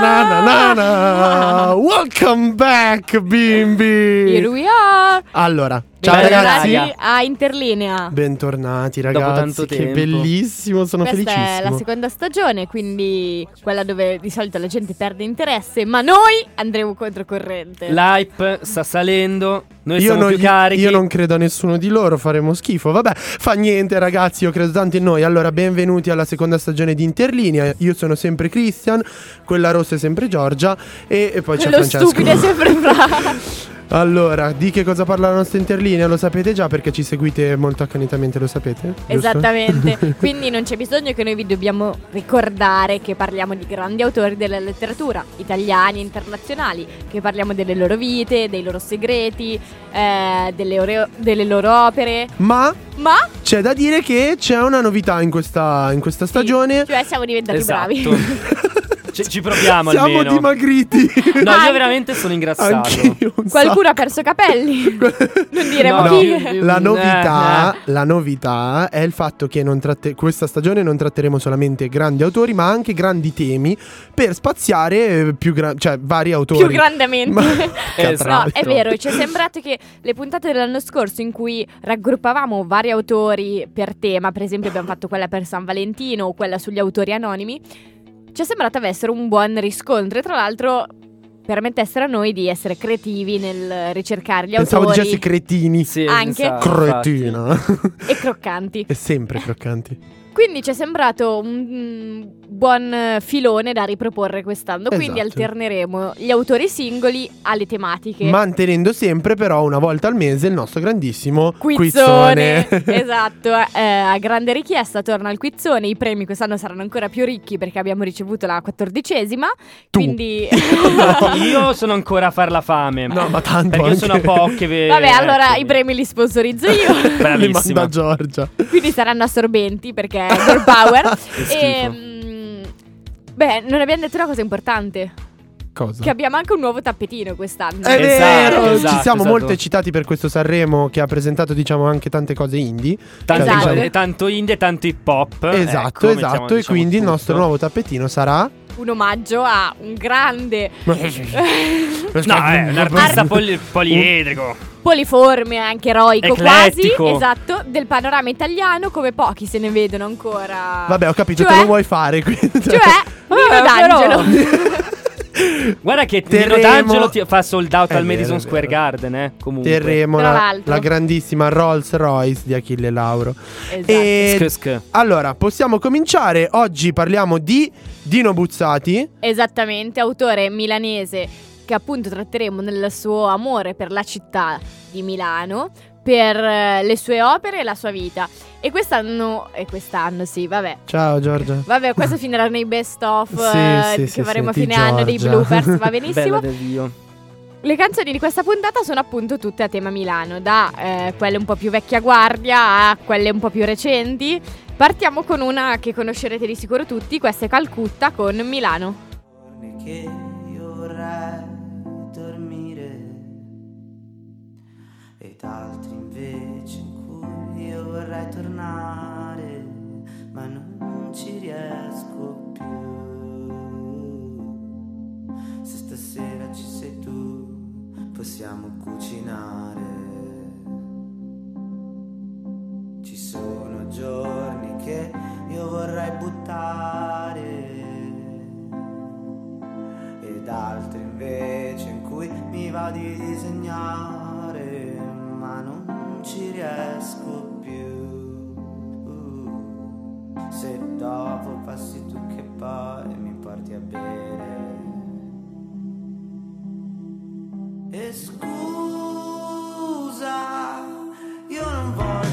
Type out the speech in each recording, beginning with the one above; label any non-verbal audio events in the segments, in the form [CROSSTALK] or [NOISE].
Na na na. Welcome back, bimbi. Here we are. Allora, ciao ragazzi. a Interlinea. Bentornati Dopo ragazzi, tanto che tempo. bellissimo, sono Questa è la felicissimo. seconda stagione, quindi quella dove di solito la gente perde interesse, ma noi andremo controcorrente. L'hype sta salendo. Noi Io siamo non, più gli- carichi. io non credo a nessuno di loro, faremo schifo. Vabbè, fa niente, ragazzi. Io credo tanto in noi. Allora, benvenuti alla seconda stagione di Interlinea. Io sono sempre Christian, quella rossa è sempre Giorgia. E, e poi c'è Quello Francesco. stupido è sempre [LAUGHS] Fra. Allora, di che cosa parla la nostra Interlinea? Lo sapete già perché ci seguite molto accanitamente, lo sapete? giusto? Esattamente. [LAUGHS] Quindi non c'è bisogno che noi vi dobbiamo ricordare che parliamo di grandi autori della letteratura, italiani e internazionali, che parliamo delle loro vite, dei loro segreti, eh, delle, ore- delle loro opere. Ma Ma c'è da dire che c'è una novità in questa, in questa stagione. cioè siamo diventati Esatto. bravi. [LAUGHS] Ci, ci proviamo Siamo almeno. dimagriti. No, io veramente sono ingrassato. Anch'io un Qualcuno ha perso capelli. [LAUGHS] non diremo No, chi. no. La Eh, novità, eh. la novità è il fatto che non tratte- questa stagione non tratteremo solamente grandi autori, ma anche grandi temi per spaziare eh, più gra- cioè vari autori. Più grandemente. Ma- [LAUGHS] Esatto. No, è vero, ci è sembrato che le puntate dell'anno scorso in cui raggruppavamo vari autori per tema, per esempio abbiamo fatto quella per San Valentino o quella sugli autori anonimi, ci è sembrato avessero un buon riscontro e tra l'altro permettessero a noi di essere creativi nel ricercare gli Pensavo autori dicessi cretini. Sì, Anche- esatto, Cretina. e croccanti. e sempre croccanti. Quindi ci è sembrato un mm, buon filone da riproporre quest'anno, quindi Esatto. alterneremo gli autori singoli alle tematiche. Mantenendo sempre però una volta al mese il nostro grandissimo Quizzone, quizzone. [LAUGHS] esatto, eh, [LAUGHS] a grande richiesta torna il quizzone, i premi quest'anno saranno ancora più ricchi perché abbiamo ricevuto la quattordicesima, Tu. quindi... [LAUGHS] Io sono ancora a far la fame. No, ma tanto Perché io anche- sono a poche. ve- Vabbè, allora ecco. i premi li sponsorizzo io, Li Bravissima. manda Giorgia. quindi saranno assorbenti perché è girl power. e... mm, Beh, non abbiamo detto una cosa importante, Cosa? che abbiamo anche un nuovo tappetino quest'anno. È Esatto, vero, esatto, ci siamo esatto. molto eccitati per questo Sanremo che ha presentato diciamo anche tante cose indie. Tanto, Esatto. cose- tanto indie e tanto hip hop. Esatto, ecco, esatto, mettiamo, e diciamo, quindi il tutto. nostro nuovo tappetino sarà Un omaggio a un grande [LAUGHS] No, è un artista poli- poliedrico. Poliforme, anche eroico Eclettico. quasi, esatto, del panorama italiano come pochi se ne vedono ancora. Vabbè, ho capito, Cioè? te lo vuoi fare. quindi- Cioè, [LAUGHS] Nino Eh, D'Angelo. [LAUGHS] Guarda che Terremo- Nino D'Angelo ti fa sold out È al vero, Madison Square. Garden, eh. Comunque. Terremo la, la grandissima Rolls Royce di Achille Lauro. Esatto. E Sk- sk. allora, possiamo cominciare. Oggi parliamo di Dino Buzzati. Esattamente, autore milanese che appunto tratteremo nel suo amore per la città di Milano, per eh, le sue opere e la sua vita. E quest'anno, e quest'anno sì, vabbè. Ciao Giorgia. Vabbè, questo [LAUGHS] finirà nei best of Sì, eh, sì, che sì, faremo a fine di anno dei Giorgia. bloopers, va [LAUGHS] Bella benissimo. Le canzoni di questa puntata sono appunto tutte a tema Milano, da eh, quelle un po' più vecchia guardia a quelle un po' più recenti. Partiamo con una che conoscerete di sicuro tutti, questa è Calcutta con Milano. che io vorrei tornare ma non ci riesco più se stasera ci sei tu possiamo cucinare ci sono giorni che io vorrei buttare ed altri invece in cui mi va di disegnare, ma non ci riesco più. Se dopo passi tu che poi mi porti a bere. E scusa, io non voglio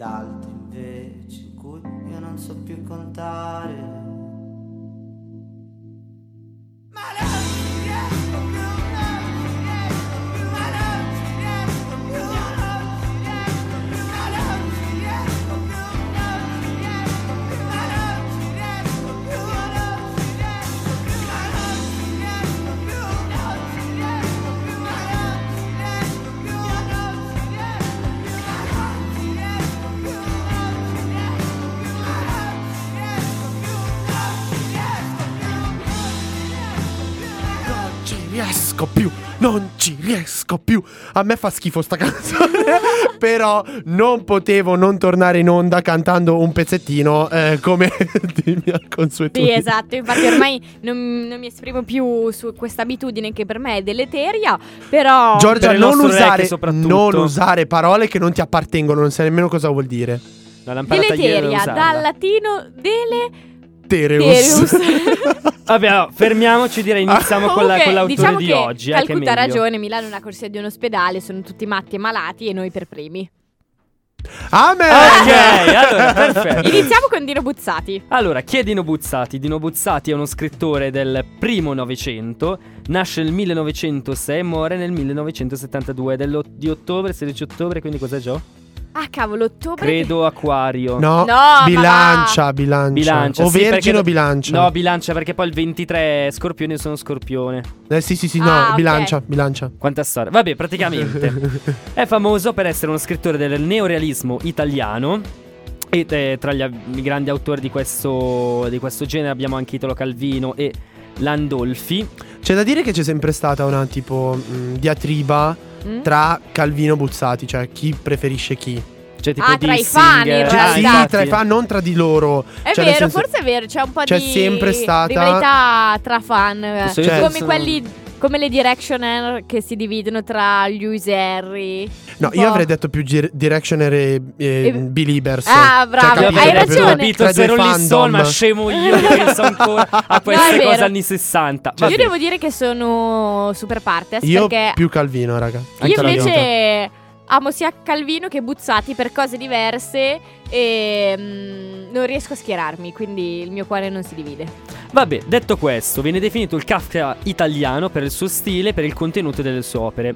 ed riesco più, non ci riesco più. A me fa schifo sta [LAUGHS] canzone, però non potevo non tornare in onda cantando un pezzettino eh, come [LAUGHS] di mia consuetudine. Sì, esatto, infatti ormai non, non mi esprimo più su questa abitudine che per me è deleteria, però... Giorgia, Per non usare, non usare parole che non ti appartengono, non sai nemmeno cosa vuol dire. No, l'ho imparata ieri a Deleteria, dal latino dele... Tereus. [LAUGHS] Vabbè, no, fermiamoci, direi iniziamo con, la- Comunque, con l'autore diciamo di che oggi. eh, Calcutta ha meglio. ragione, Milano è una corsia di un ospedale, sono tutti matti e malati e noi per primi. Amen. Ok, allora, perfetto. Iniziamo con Dino Buzzati. Allora, chi è Dino Buzzati? Dino Buzzati è uno scrittore del primo Novecento, nasce nel 1906 e muore nel 1972, dello- di ottobre, 16 ottobre, quindi cos'è Gio? Ah, cavolo, ottobre. Credo Acquario. No, No, ma bilancia, bilancia. Bilancia, O sì, vergine o bilancia. No, bilancia perché poi il 23 è scorpione sono scorpione. Eh, sì, sì, sì, no, Ah, bilancia, bilancia. Quanta storia. Vabbè, praticamente [LAUGHS] è famoso per essere uno scrittore del neorealismo italiano. E eh, tra gli, i grandi autori di questo, di questo genere abbiamo anche Italo Calvino e Landolfi. C'è da dire che c'è sempre stata una tipo mh, diatriba Mm? tra Calvino e Buzzati, cioè chi preferisce chi. Cioè, tipo Ah, tra i fan, in Ah, realtà. sì, infatti. tra i fan, non tra di loro. È Cioè, vero, senso- forse è vero, c'è un po' c'è di sempre stata- rivalità tra fan. Sì, Cioè- come quelli come le Directioner che si dividono tra Lewis e Harry. No, io avrei detto più Gir- Directioner e, e E- Believers. Ah, bravo, Io capito? hai ragione. capito tra i se Rolling Stone, ma scemo io [LAUGHS] che penso ancora a queste vero. cose anni 60. Cioè, io devo dire che sono super partes Io perché più Calvino, raga. io la vita. invece amo sia Calvino che Buzzati per cose diverse e mm, non riesco a schierarmi, quindi il mio cuore non si divide. Vabbè, detto questo, viene definito il Kafka italiano per il suo stile e per il contenuto delle sue opere.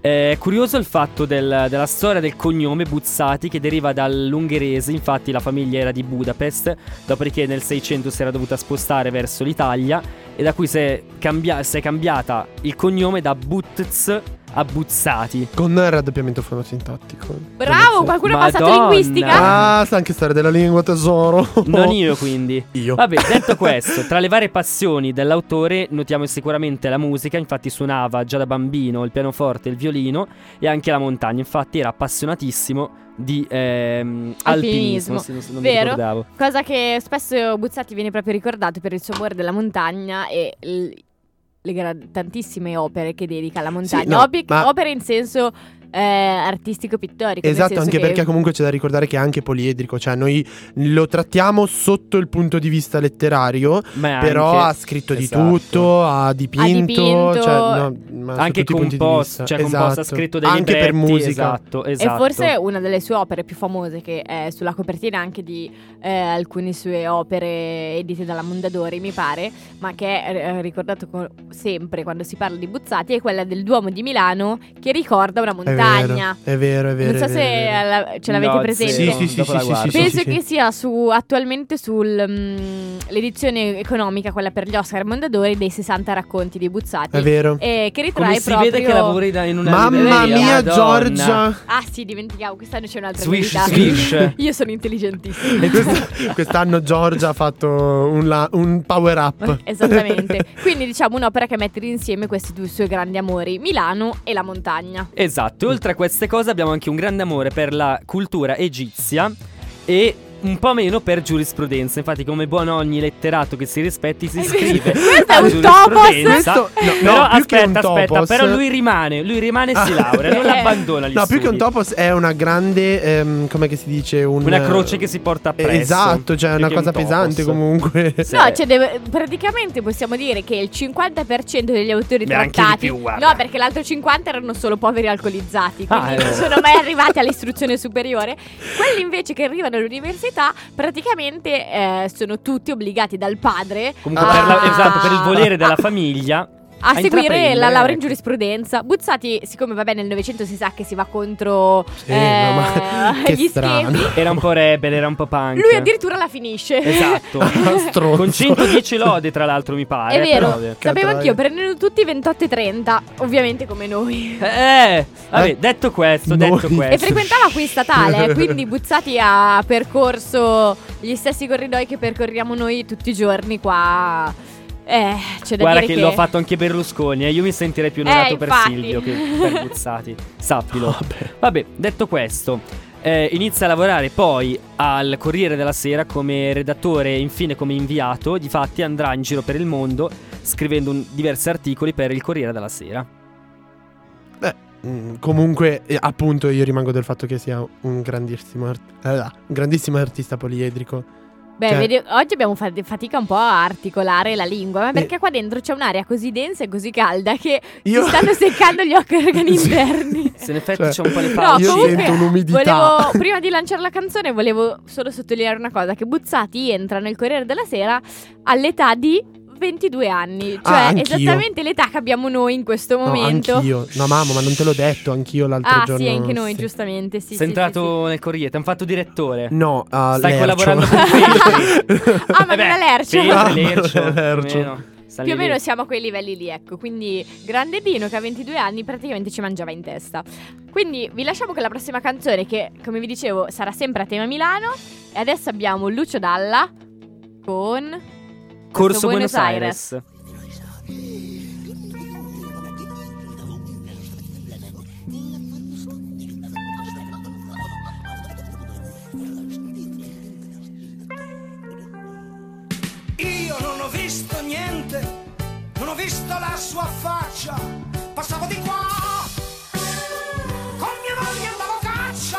È curioso il fatto del- della storia del cognome Buzzati che deriva dall'ungherese, infatti la famiglia era di Budapest, dopodiché nel 600 si era dovuta spostare verso l'Italia e da cui si è, cambia- si è cambiata il cognome da Butz a Buzzati. Con il raddoppiamento fonosintattico. Bravo, qualcuno ha passato linguistica? Ah, sa anche storia della lingua, tesoro. [LAUGHS] Non io quindi. Io. Vabbè, detto [LAUGHS] questo, tra le varie passioni dell'autore notiamo sicuramente la musica, infatti suonava già da bambino il pianoforte il violino e anche la montagna, infatti era appassionatissimo di ehm, Alpinismo. alpinismo, se non- se non mi Vero. ricordavo. Cosa che spesso Buzzati viene proprio ricordato per il suo amore della montagna e l- le gra- tantissime opere che dedica alla montagna. no, Opi- ma- Opere in senso eh, artistico-pittorico. Esatto, senso anche che- perché comunque c'è da ricordare che è anche poliedrico, cioè noi lo trattiamo sotto il punto di vista letterario, Ma però anche- ha scritto di esatto. tutto, ha dipinto, dipinto. cioè, no, Anche di composto, cioè composto, ha Esatto. scritto dei anche per libretti, musica. Esatto, esatto. E forse una delle sue opere più famose, che è sulla copertina anche di eh, alcune sue opere edite dalla Mondadori, mi pare, ma che è eh, ricordato co- sempre quando si parla di Buzzati, è quella del Duomo di Milano che ricorda una È montagna. è vero, è vero. non so se ce l'avete presente. Sì, sì, sì, sì, Penso che sia su attualmente sull'edizione economica, quella per gli Oscar Mondadori, dei 60 racconti di Buzzati. È vero. E che ritrae Come si proprio... vede che lavori da- in una Mamma libreria, mia, Madonna. Giorgia. Ah sì, dimenticavo, quest'anno c'è un'altra Swish, novità. swish. [LAUGHS] Io sono intelligentissima. Quest- quest'anno Giorgia ha fatto un, la- un power up. [LAUGHS] Esattamente. [LAUGHS] Quindi diciamo un'opera che mette insieme questi due suoi grandi amori, Milano e la montagna. Esatto, oltre a queste cose abbiamo anche un grande amore per la cultura egizia e un po' meno per giurisprudenza. Infatti, come buon ogni letterato che si rispetti, si iscrive [LAUGHS] questo è un topos. Questo- no, però no, più che aspetta, aspetta, topos- però lui rimane, lui rimane e si Ah. [LAUGHS] laurea, non Eh. abbandona gli No, più studi. che un topos è una grande. ehm, come che si dice? Un, Una croce che si porta appresso. Esatto, cioè è più una cosa un pesante comunque. Sì. No, cioè deve- praticamente possiamo dire che il 50% degli autori Beh, anche trattati. più, no, perché l'altro 50% erano solo poveri alcolizzati. Ah, Quindi eh. non sono mai arrivati all'istruzione superiore. Quelli invece che arrivano all'università, praticamente eh, sono tutti obbligati dal padre Comunque, a, per la- esatto, per il volere della famiglia. A seguire intraprendere, la laurea in giurisprudenza. Buzzati, siccome vabbè, nel Novecento si sa che si va contro Sì, eh, [LAUGHS] no, gli strano. schemi. Era un po' rebel, era un po' punk. Lui addirittura la finisce. Esatto. [LAUGHS] Stronzo. Con 110 lode, tra l'altro, mi pare. È vero, però- sapevo anch'io, prendono tutti 28 e 30, ovviamente come noi. Eh, vabbè, Eh, detto questo, noi. detto questo. E frequentava qui statale, quindi Buzzati ha percorso gli stessi corridoi che percorriamo noi tutti i giorni qua. Eh, c'è da Guarda dire che, l'ho fatto anche Berlusconi e io mi sentirei più onorato Eh, per. Silvio che [LAUGHS] per Buzzati. Sappilo. Vabbè. Vabbè, detto questo, eh, inizia a lavorare poi al Corriere della Sera come redattore e infine come inviato. Difatti andrà in giro per il mondo scrivendo un- diversi articoli per il Corriere della Sera. Beh, mm, comunque, eh, appunto, io rimango del fatto che sia un grandissimo, art- eh, un grandissimo artista poliedrico. Beh, Cioè- vedi, oggi abbiamo fatto fatica un po' a articolare la lingua, ma Eh. perché qua dentro c'è un'aria così densa e così calda che Io- si stanno seccando gli [LAUGHS] organi Sì. interni. [LAUGHS] Se in effetti Cioè, c'è un po' le No, facce. Io comunque, sento un'umidità. Volevo, prima di lanciare la canzone, volevo solo sottolineare una cosa: che Buzzati entra nel Corriere della Sera all'età di 22 anni. Cioè, Ah, esattamente l'età che abbiamo noi in questo No, momento. anch'io. No, mamma, ma non te l'ho detto, anch'io l'altro ah, giorno. sì, anche noi, sì. giustamente. Sì, Sei sì, entrato nel Corriere, ti hanno fatto direttore. No, a Stai Lercio. collaborando con. [LAUGHS] Ah, ma Eh beh, non è Lercio. Ah, Lercio, è Lercio. più o meno. Stanno Più o lì. meno siamo a quei livelli lì, ecco. Quindi, grande Dino che a 22 anni praticamente ci mangiava in testa. Quindi, vi lasciamo con la prossima canzone che, come vi dicevo, sarà sempre a tema Milano. E adesso abbiamo Lucio Dalla con. Corso Buenos Buenos Aires. Io non ho visto niente, non ho visto la sua faccia. Passavo di qua, con mia moglie andavo a caccia.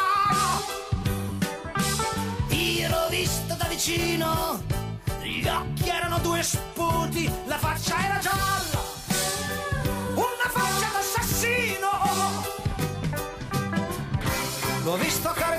Io l'ho visto da vicino, gli occhi erano due sputi, la faccia era gialla, una faccia d'assassino. L'ho visto carezzare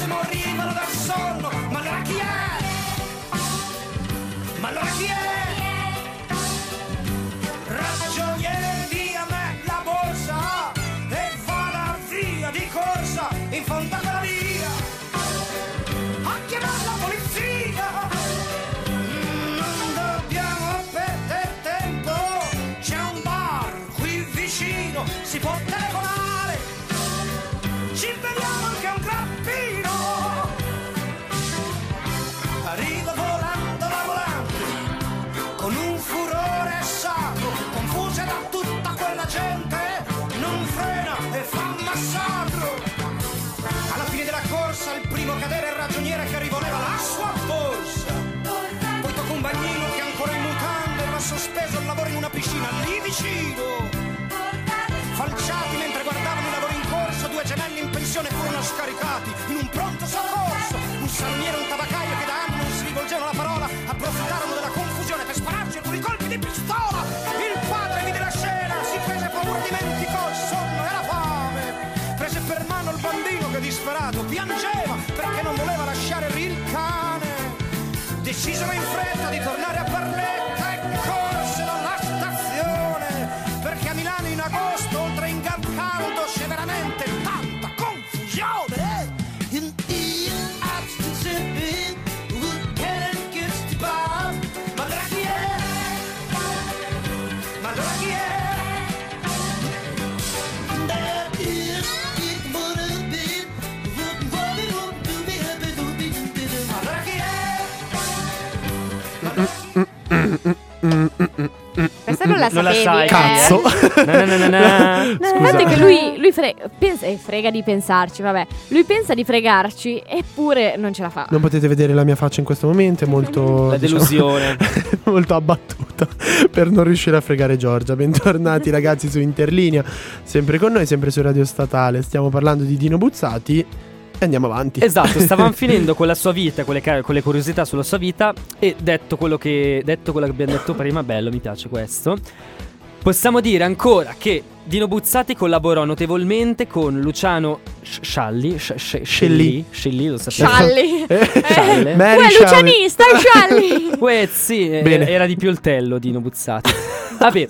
forse morivano dal sonno, ma allora chi gente non frena e fa massacro. Alla fine della corsa il primo cadere è il ragioniere che rivoleva la sua borsa. Poi tocca un bagnino che ancora in mutande ma sospeso al lavoro in una piscina lì vicino. Falciati mentre guardavano i lavori in corso, due gemelli in pensione furono scaricati in un pronto soccorso. Un salmiere e un tabaccaio che da anni non si rivolgevano la parola, approfittarono della confusione per spararci alcuni colpi di pistola. È? Questa non la Non la sapevi, sai, eh? Cazzo. No, no, no, no, no. [LAUGHS] No, Scusa. il fatto è che lui, lui fre- pensa, eh, frega di pensarci, vabbè. Lui pensa di fregarci, eppure non ce la fa. Non potete vedere la mia faccia in questo momento, è molto La diciamo, delusione. [LAUGHS] molto abbattuta per non riuscire a fregare Giorgia. Bentornati ragazzi su Interlinea, sempre con noi, sempre su Radio Statale. Stiamo parlando di Dino Buzzati e andiamo avanti. Esatto, [LAUGHS] stavamo finendo con la sua vita, con le, con le curiosità sulla sua vita e detto quello, che, detto quello che abbiamo detto prima, bello, mi piace questo. Possiamo dire ancora che Dino Buzzati collaborò notevolmente con Luciano Scialli, Scelli, Scelli, lo sapete. Scialli. Eh, Scialle. Mary Uè, Scialli. Lucianista, Scialli. [LAUGHS] Uè, sì, eh, Bene. era di Pioltello Dino Buzzati. [LAUGHS] Vabbè.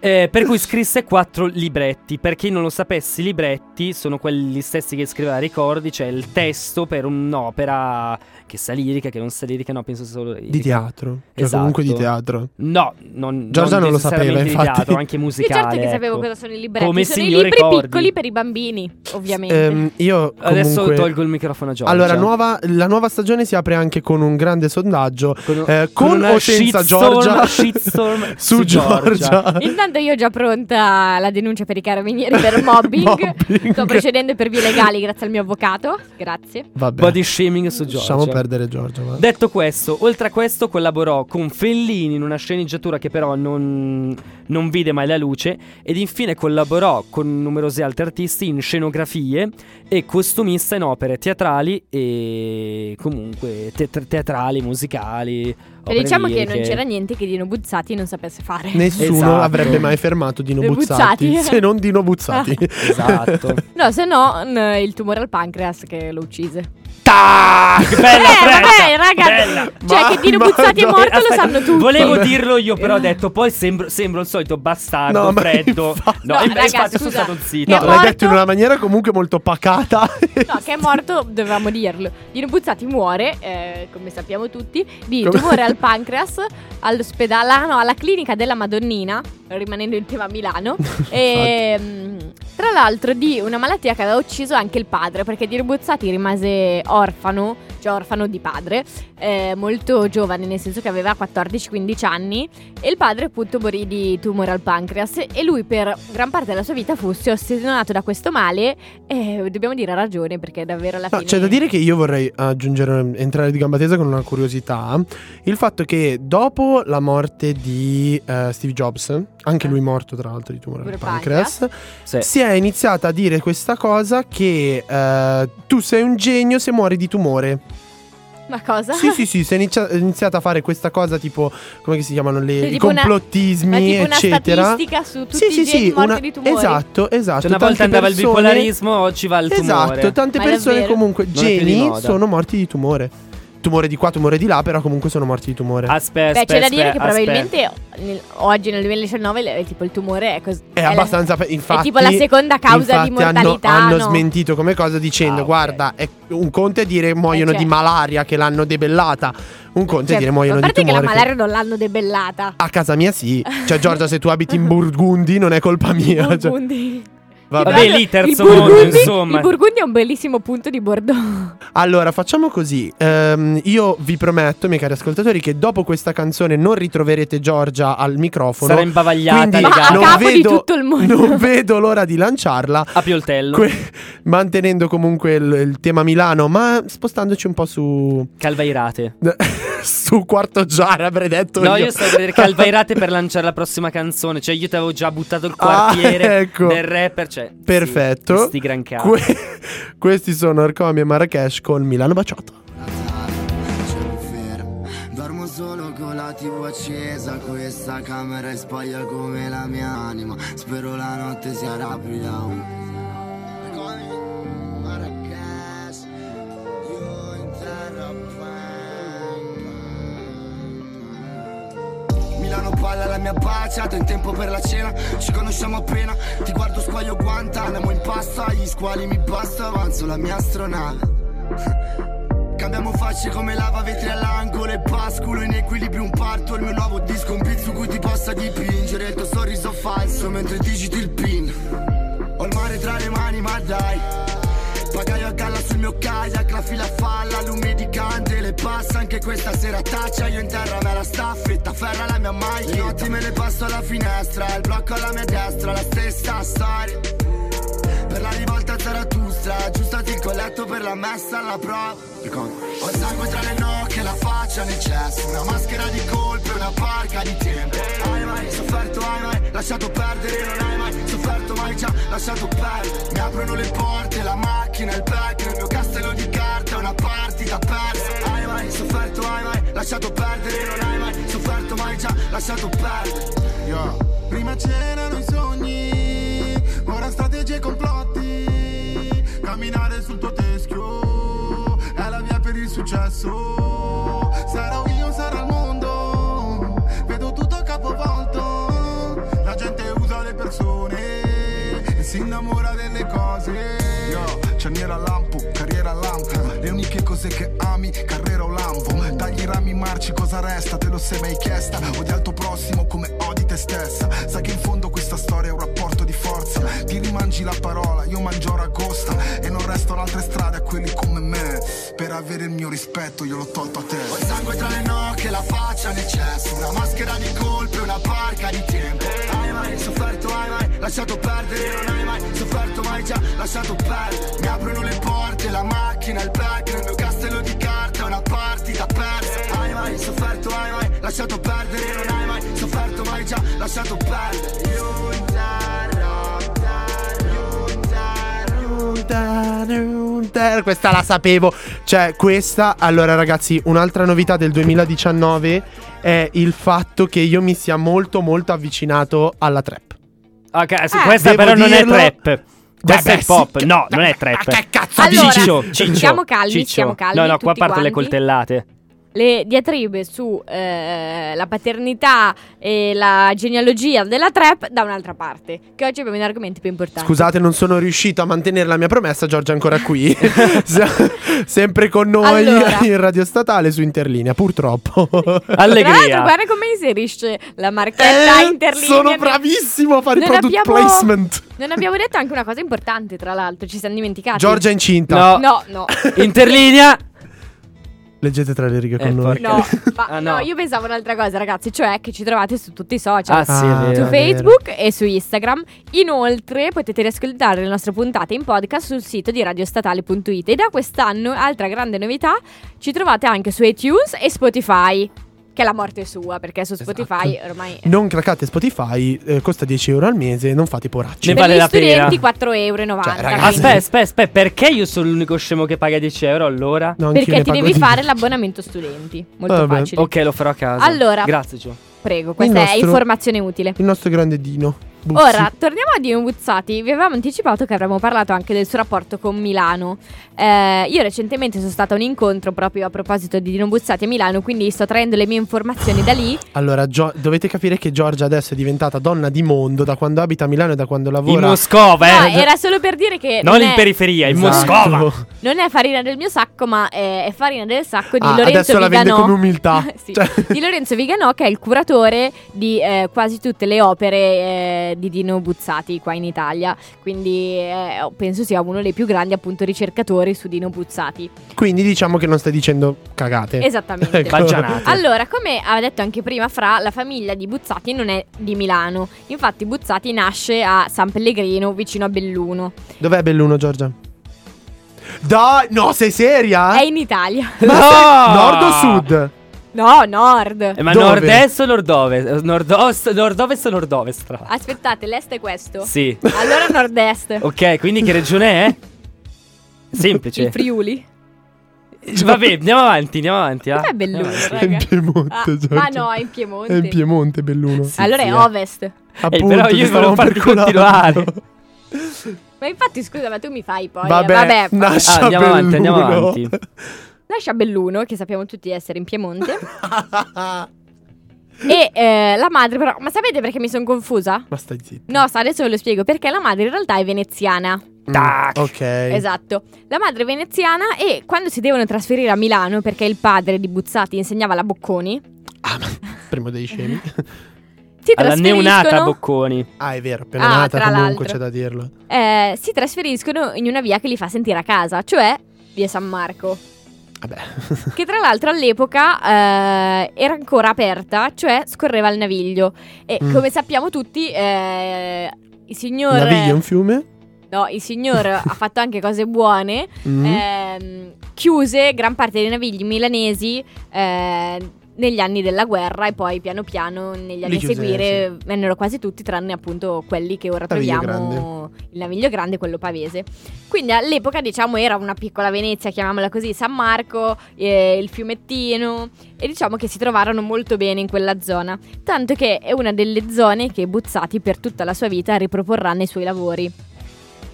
Eh, per cui scrisse quattro libretti. Per chi non lo sapesse, i libretti sono quelli stessi che scriveva Ricordi, cioè il testo per un'opera che sia lirica, che non sia lirica, no, penso solo lirica. Di teatro. Cioè, Esatto. comunque di teatro. No, non, Giorgia non lo necessariamente sapeva, di infatti. teatro, anche Io musicale. certo che sapevo ecco. cosa sono i libretti. Come sono i libri ricordi. piccoli per i bambini, ovviamente. Ehm, io Adesso comunque- tolgo il microfono a Giorgia. Allora, nuova- la nuova stagione si apre anche con un grande sondaggio. Con, eh, con una o senza shitstorm- Giorgia? shitstorm [LAUGHS] su, su Giorgia. Intanto io ho già pronta la denuncia per i carabinieri per [LAUGHS] mobbing. Mobbing. Sto procedendo per vie legali grazie al mio avvocato. Grazie. Vabbè. Body shaming su Giorgia. Lasciamo perdere Giorgia. va. Detto questo, oltre a questo collaborò con Fellini in una sceneggiatura che però non, non vide mai la luce ed infine collaborò con numerosi altri artisti in scenografie e costumista in opere teatrali e comunque te- teatrali, musicali. E opere diciamo che liriche. non c'era niente che Dino Buzzati non sapesse fare. Nessuno Esatto. avrebbe mai fermato Dino Buzzati, Buzzati. se non Dino Buzzati. [LAUGHS] Esatto. [LAUGHS] No, se no, n- il tumore al pancreas che lo uccise. Tac! Bella eh, fredda, vabbè, raga. bella. Cioè, Ma- che Dino Buzzati è morto Eh, lo aspetta, sanno tutti. Volevo dirlo io, però ho detto poi sembro, sembro il solito bastardo, No, freddo. infatti- No, No, raga, infatti sono stato zitto. No, l'hai morto? detto in una maniera comunque molto pacata. No, che è morto, dovevamo dirlo. Dino Buzzati muore, eh, come sappiamo tutti, di Come- tumore al pancreas all'ospedale, ah, no, alla clinica della Madonnina, rimanendo in tema a Milano. [LAUGHS] e mm, tra l'altro di una malattia che aveva ucciso anche il padre, perché Dino Buzzati rimase orfano, cioè orfano di padre, eh, molto giovane, nel senso che aveva 14-15 anni, e il padre appunto morì di tumore al pancreas e lui per gran parte della sua vita fu ossessionato da questo male e dobbiamo dire ha ragione perché davvero alla No, fine c'è da dire che io vorrei aggiungere, entrare di gamba tesa con una curiosità. Il fatto che dopo la morte di eh, Steve Jobs, anche lui morto tra l'altro di tumore al Tumore pancreas, Sì. si è iniziata a dire questa cosa che eh, tu sei un genio se muori di tumore. Ma cosa? Sì, sì, sì, si è è iniziata a fare questa cosa tipo, come si chiamano le, Cioè, i una- complottismi, una eccetera. statistica su tutti Sì, i sì, geni sì, morti una- di tumori. esatto, esatto. Cioè, una volta andava il persone- bipolarismo, oggi va il tumore. Esatto, tante Ma persone comunque Non geni sono morti di tumore. Tumore di qua, tumore di là, però comunque sono morti di tumore. Aspetta, Beh, c'è da dire che aspetta, probabilmente nel- oggi nel 2019 le- tipo il tumore è così. È abbastanza. infatti, è tipo la seconda causa di hanno- mortalità. Hanno, no? smentito come cosa dicendo: Ah, ok. guarda, è un conto è dire muoiono Eh, cioè. di malaria che l'hanno debellata. Un conto Cioè, è dire muoiono a di parte che tumore. la che- malaria non l'hanno debellata. A casa mia sì. Cioè, Giorgia, se tu abiti in [LAUGHS] Burgundi non è colpa mia. Cioè, Burgundi. Vabbè. Vabbè, lì il terzo mondo, insomma. il Burgundy è un bellissimo punto di Bordeaux. [LAUGHS] Allora, facciamo così. Ehm, io vi prometto, miei cari ascoltatori, che dopo questa canzone non ritroverete Giorgia al microfono. Sarà imbavagliata, Quindi Ma a non capo di vedo, tutto il mondo. Non vedo l'ora di lanciarla. A pioltello. que- mantenendo comunque il, il tema Milano, ma spostandoci un po' su. Calvairate. [LAUGHS] su Quarto Giara, avrei detto. No, io. io stavo a vedere Calvairate [LAUGHS] per lanciare la prossima canzone. Cioè, io ti avevo già buttato il Ah, quartiere ecco. del rapper. Cioè, Perfetto. Sì, sti gran cazzo. Que- [LAUGHS] questi sono Arcomi e Marrakesh con Milano Baciato. Dormo solo con la tv accesa Questa camera è spoglia come la mia anima Spero la notte sia rapida Milano palla la mia baciata in tempo per la cena. Ci conosciamo appena Ti guardo squaglio Guantanamo in pasta Gli squali mi basta Avanzo la mia astronave Cambiamo facce come lava, vetri all'angolo e pasculo in equilibrio un parto. Il mio nuovo disco, un su cui ti possa dipingere. Il tuo sorriso falso mentre digiti il pin. Ho il mare tra le mani ma dai Pagaio a galla sul mio kayak, la fila falla, lume di candele passa anche questa sera taccia, io in terra me la staffetta, ferra la mia maglia, le notti me le passo alla finestra, il blocco alla mia destra, la stessa storia. Per la rivolta Zaratustra Aggiustati il colletto per la messa alla prova Ho il sangue tra le nocche, la faccia nel cesso. Una maschera di colpe, una barca di tempo. Hai mai sofferto, hai mai lasciato perdere? Non hai mai sofferto, mai già lasciato perdere. Mi aprono le porte, la macchina, il back Nel mio castello di carta, una partita persa. Hai mai sofferto, hai mai lasciato perdere? Non hai mai sofferto, mai già lasciato perdere. Prima c'erano i sogni, ora strategie e complotti. Camminare sul tuo teschio è la via per il successo. Sarò io, sarà il mondo. Vedo tutto capovolto. La gente usa le persone e si innamora delle cose. Yo, cerniera lampo, carriera lampo Le uniche cose che ami, carriera o lampo Tagli i rami marci, cosa resta? Te lo sei mai chiesta? Odi al tuo prossimo come odi te stessa. Sai che in fondo questa storia è un rapporto di forza. Ti rimangi la parola, io mangio ragosta. E non restano altre strade a quelli come me. Per avere il mio rispetto io l'ho tolto a te. Ho il sangue tra le nocche, la faccia nel cesso. Una maschera di colpe, una barca di tempo. Hai mai sofferto, hai mai lasciato perdere? Non hai mai sofferto, mai già lasciato perdere. Mi aprono le porte, la macchina, il back Nel mio castello di carta, una partita persa Hai mai sofferto, hai mai lasciato perdere Non hai mai sofferto, mai già lasciato perdere Io in terra, io in terra Questa la sapevo. Cioè, questa. Allora, ragazzi, un'altra novità del 2019 è il fatto che io mi sia molto, molto avvicinato alla trap. Ok, sì, Eh. questa però non è dirlo. trap. Questa Beh, è pop. No, non è trap. Ma che cazzo Allora, dici? Ciccio, Ciccio, stiamo calmi, Ciccio. stiamo calmi, No, no, qua partono le coltellate. Le diatribe su eh, la paternità e la genealogia della trap da un'altra parte. Che oggi abbiamo gli argomenti più importanti. Scusate, non sono riuscito a mantenere la mia promessa. Giorgia è ancora qui. [LAUGHS] Se- Sempre con noi Allora. in radio statale su Interlinea, purtroppo. Tra l'altro, Allegria. guarda come inserisce la marchetta Eh, interlinea. sono bravissimo a fare Non product abbiamo- placement. Non abbiamo detto anche una cosa importante, tra l'altro, ci siamo dimenticati. Giorgia è incinta. No. No, no. [LAUGHS] Interlinea. Leggete tra le righe con Eh, noi. porca- No, ma Ah, no. no, io pensavo un'altra cosa, ragazzi, cioè che ci trovate su tutti i social. Ah, sì, Ah, su vero. vero. Facebook e su Instagram. Inoltre potete riascoltare le nostre puntate in podcast sul sito di radiostatale.it. E da quest'anno, altra grande novità, ci trovate anche su iTunes e Spotify. Che è la morte sua, perché su Spotify Esatto. ormai. Non craccate Spotify, eh, costa 10 euro al mese, non fate poracci. Ne per vale gli la pena. studenti 4,90 euro. Cioè, Aspetta, aspetta, aspetta, perché io sono l'unico scemo che paga 10 euro allora? No, perché ti devi 10. fare l'abbonamento studenti. Molto Vabbè. facile. Ok, lo farò a casa. Allora. Grazie, Gio. Prego, questa Il è nostro- informazione utile. Il nostro grande Dino. Buzzi. Ora, torniamo a Dino Buzzati. Vi avevamo anticipato che avremmo parlato anche del suo rapporto con Milano. Eh, io recentemente sono stata a un incontro proprio a proposito di Dino Buzzati a Milano, quindi sto traendo le mie informazioni da lì. Allora, Gio- dovete capire che Giorgia adesso è diventata donna di mondo da quando abita a Milano e da quando In lavora. Moscova, eh. No, era solo per dire che non non, in è, periferia, in Esatto. Moscova. non è farina del mio sacco, ma è, farina del sacco di Ah, Lorenzo adesso la vende Viganò. con umiltà. [LAUGHS] Sì, Cioè- Di Lorenzo Viganò, che è il curatore di eh, quasi tutte le opere eh, di Dino Buzzati qua in Italia. Quindi eh, penso sia uno dei più grandi appunto ricercatori su Dino Buzzati. Quindi diciamo che non stai dicendo cagate. Esattamente. [LAUGHS] Ecco. Baggianate. Allora, come aveva detto anche prima Fra, la famiglia di Buzzati non è di Milano. Infatti Buzzati nasce a San Pellegrino, vicino a Belluno. Dov'è Belluno, Giorgia? Dai, no, sei seria? È in Italia. No! Nord o sud? No, nord. Eh, ma Dove? nord-est o nord-ovest? Nord-ovest, nord-ovest o nord-ovest? Aspettate, l'est è questo? Sì. Allora nord-est. Ok, quindi che regione è? Semplice. Il Friuli. Vabbè, andiamo avanti, andiamo avanti. ah. Dov'è Belluno, avanti. È in raga? Piemonte, Ah, ma no, è in Piemonte. È in Piemonte, Belluno. Sì, allora sì, è eh. ovest. Appunto, però io volevo farti continuare. Ma infatti, scusa, ma tu mi fai poi. Vabbè, Vabbè nasce Ah, andiamo a avanti, andiamo Belluno. avanti. [LAUGHS] lascia Belluno, che sappiamo tutti essere in Piemonte. [LAUGHS] e eh, la madre, però. Ma sapete perché mi sono confusa? Ma stai zitto. No, sa, adesso ve lo spiego. Perché la madre in realtà è veneziana. Mm, Tac. ok. Esatto. La madre è veneziana e quando si devono trasferire a Milano, perché il padre di Buzzati insegnava la Bocconi, Ah, ma primo dei scemi. [LAUGHS] si Alla neonata Bocconi. Ah, è vero, appena Ah, nata comunque l'altro. c'è da dirlo. eh, si trasferiscono in una via che li fa sentire a casa, cioè via San Marco. [LAUGHS] Che tra l'altro all'epoca eh, era ancora aperta, cioè scorreva il Naviglio. E Mm. come sappiamo tutti, eh, il signor. Naviglio è un fiume? No, il signor [LAUGHS] ha fatto anche cose buone. Mm. ehm, chiuse gran parte dei navigli milanesi eh, negli anni della guerra e poi piano piano negli anni a seguire vennero quasi tutti tranne appunto quelli che ora Naviglio troviamo il naviglio grande e quello pavese. Quindi all'epoca diciamo era una piccola Venezia chiamiamola così San Marco eh, il fiumettino e diciamo che si trovarono molto bene in quella zona. Tanto che è una delle zone che Buzzati per tutta la sua vita riproporrà nei suoi lavori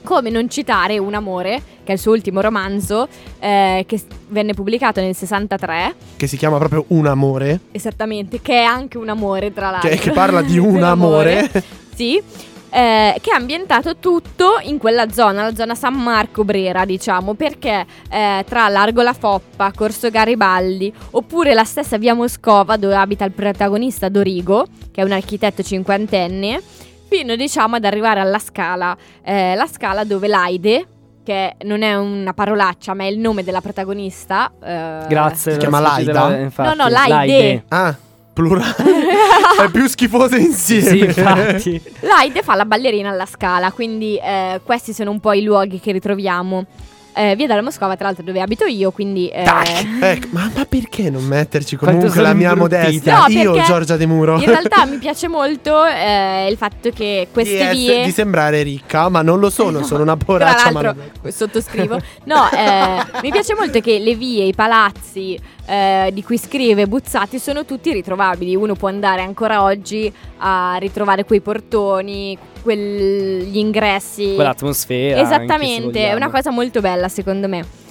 come non citare Un amore, che è il suo ultimo romanzo, eh, che venne pubblicato nel 63, Che si chiama proprio Un amore. esattamente, che è anche un amore tra l'altro. Che, che parla di [LAUGHS] un Un amore. [LAUGHS] Sì, eh, che ha ambientato tutto in quella zona, la zona San Marco Brera, diciamo, perché eh, tra Largo La Foppa, Corso Garibaldi, oppure la stessa via Moscova dove abita il protagonista Dorigo, che è un architetto cinquantenne, fino diciamo ad arrivare alla scala, eh, la scala dove l'Aide, che non è una parolaccia ma è il nome della protagonista, eh, Grazie. Si chiama Laida? infatti. No, no, Laide. Ah, plurale. [LAUGHS] è più schifoso insieme. Sì, infatti. L'Aide fa la ballerina alla scala, quindi eh, questi sono un po' i luoghi che ritroviamo. Eh, via dalla Moscova, tra l'altro, dove abito io, quindi... eh, Ecco, ma, ma perché non metterci comunque la mia modestia? No, Io, Giorgia De Muro. In realtà [LAUGHS] mi piace molto eh, il fatto che di, queste ess- vie... di sembrare ricca, ma non lo sono, sono una poraccia. Tra ma non- sottoscrivo. No, eh, mi piace molto che le vie, i palazzi eh, di cui scrive Buzzati sono tutti ritrovabili. Uno può andare ancora oggi a ritrovare quei portoni, quegli ingressi. Quell'atmosfera. Esattamente, è una cosa molto bella secondo me.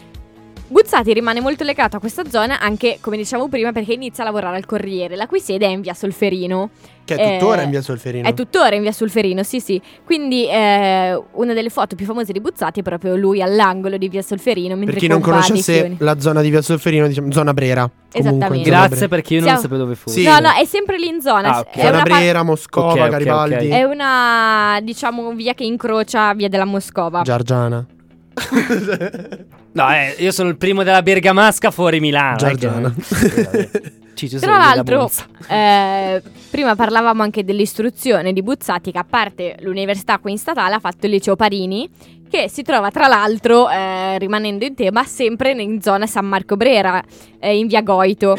Buzzati rimane molto legato a questa zona anche, come dicevamo prima, perché inizia a lavorare al Corriere, la cui sede è in via Solferino. Che è tuttora Eh, in via Solferino. È tuttora in via Solferino, sì sì. Quindi eh, una delle foto più famose di Buzzati è proprio lui all'angolo di via Solferino. per chi non conoscesse la zona di via Solferino, diciamo zona Brera. Comunque, Esattamente. zona Grazie Brera. perché io non Siamo- sapevo dove fosse. Sì. No, no, è sempre lì in zona. Ah, ok. È, Zona una pa- Brera, Moscova, Ok, ok, Garibaldi. ok. è una, diciamo, via che incrocia via della Moscova. Giargiana. No, eh, io sono il primo della Bergamasca fuori Milano. Giorgiana. eh, [LAUGHS] sei Tra l'altro, eh, prima parlavamo anche dell'istruzione di Buzzati, che a parte l'università qui in statale ha fatto il liceo Parini, che si trova tra l'altro, eh, rimanendo in tema, sempre in zona San Marco Brera, eh, in via Goito.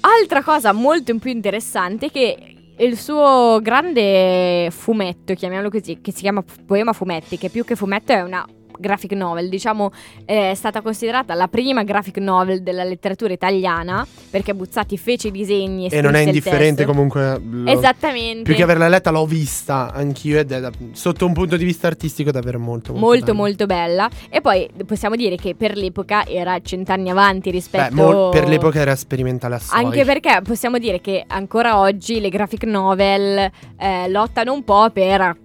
Altra cosa molto più interessante è che il suo grande fumetto, chiamiamolo così, che si chiama Poema Fumetti, che più che fumetto è una graphic novel, diciamo è stata considerata la prima graphic novel della letteratura italiana perché Buzzati fece i disegni e, E non è indifferente comunque. lo- Esattamente. Più che averla letta, l'ho vista anch'io ed è da- sotto un punto di vista artistico davvero molto molto, molto bella. molto bella e poi possiamo dire che per l'epoca era cent'anni avanti Beh, rispetto mol- per l'epoca era sperimentale assai. Anche perché possiamo dire che ancora oggi le graphic novel eh, lottano un po' per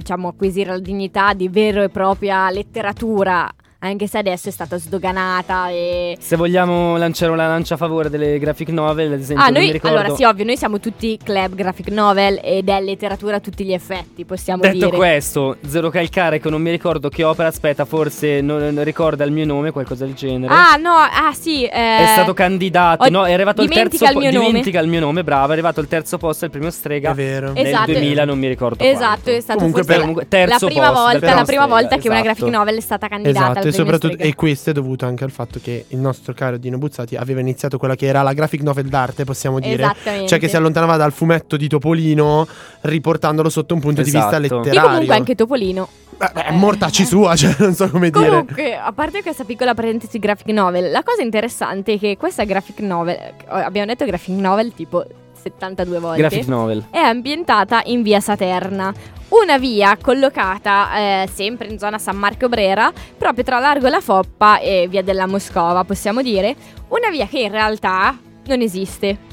diciamo acquisire la dignità di vera e propria letteratura anche se adesso è stata sdoganata e... Se vogliamo lanciare una lancia a favore delle graphic novel, ad esempio, Ah, non mi noi, ricordo. allora sì, ovvio, noi siamo tutti club graphic novel ed è letteratura a tutti gli effetti, possiamo Detto dire. questo, Zero Calcare, che non mi ricordo che opera, aspetta, forse non, non ricorda il mio nome, qualcosa del genere. Ah, no, ah sì. eh, È stato candidato, ho- no, è arrivato al dimentica terzo il mio po- nome. Dimentica il mio nome, bravo, è arrivato al terzo posto, il primo strega È vero. nel Esatto. 2000, non mi ricordo Esatto, quanto. è stato Comunque per- la- comunque terzo la prima posto, volta, la prima strega, volta che una esatto. graphic novel è stata candidata al Esatto, e soprattutto e questo è dovuto anche al fatto che il nostro caro Dino Buzzati aveva iniziato quella che era la graphic novel d'arte, possiamo dire. Esattamente. Cioè che si allontanava dal fumetto di Topolino riportandolo sotto un punto di vista Esatto. letterario. Che comunque anche Topolino. Beh, è mortacci sua, [LAUGHS] cioè non so come dire. Comunque, a parte questa piccola parentesi graphic novel, la cosa interessante è che questa graphic novel, eh, abbiamo detto graphic novel tipo 72 volte, Graphic novel. è ambientata in via Saterna. Una via collocata eh, sempre in zona San Marco Brera, proprio tra Largo La Foppa e via della Moscova, possiamo dire. Una via che in realtà non esiste.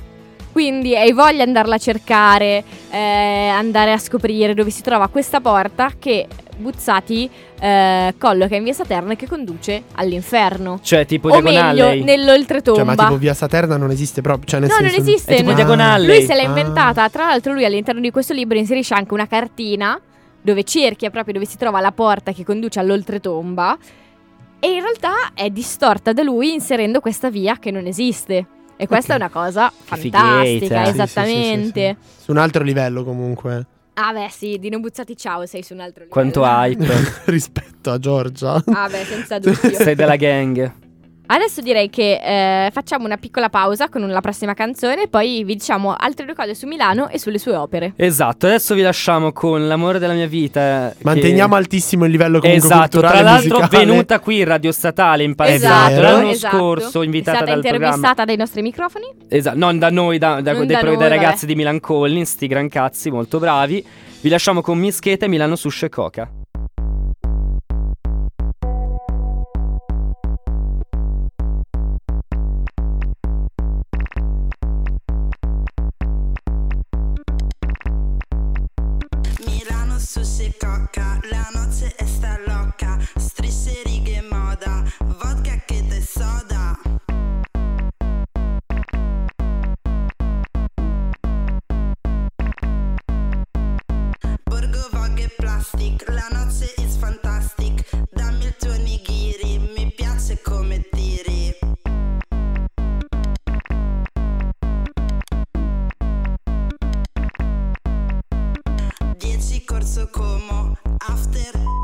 Quindi hai voglia di andarla a cercare, eh, andare a scoprire dove si trova questa porta che Buzzati eh, colloca in via Saterna e che conduce all'inferno. Cioè, tipo o diagonale. meglio, nell'oltretomba. Cioè, ma tipo via Saterna non esiste proprio. Cioè, nel No, non senso- esiste. È tipo no. diagonale. Lui se l'ha Ah. inventata. Tra l'altro, lui all'interno di questo libro inserisce anche una cartina dove cerchia proprio dove si trova la porta che conduce all'oltretomba. E in realtà è distorta da lui inserendo questa via che non esiste. E questa Ok. è una cosa fantastica, sì, sì, esattamente. sì, sì. Su un altro livello comunque. Ah, beh, sì, Dino Buzzati, ciao, sei su un altro livello. Quanto hype. [LAUGHS] [LAUGHS] Rispetto a Giorgia. Ah, beh, senza dubbio. [LAUGHS] Sei della gang. Adesso direi che eh, facciamo una piccola pausa con la prossima canzone e poi vi diciamo altre due cose su Milano e sulle sue opere. Esatto, adesso vi lasciamo con l'amore della mia vita. che- Manteniamo altissimo il livello comunque Esatto, culturale tra l'altro musicale. venuta qui in Radio Statale in paese Esatto, l'anno esatto. scorso, invitata È stata dal programma. intervistata dai nostri microfoni. Esatto, non da noi, da, da- dai, da pro- noi, dai vabbè. ragazzi di Milan Collins, sti gran cazzi, molto bravi. Vi lasciamo con Mischeta e Milano Sushi e Coca. danse como after.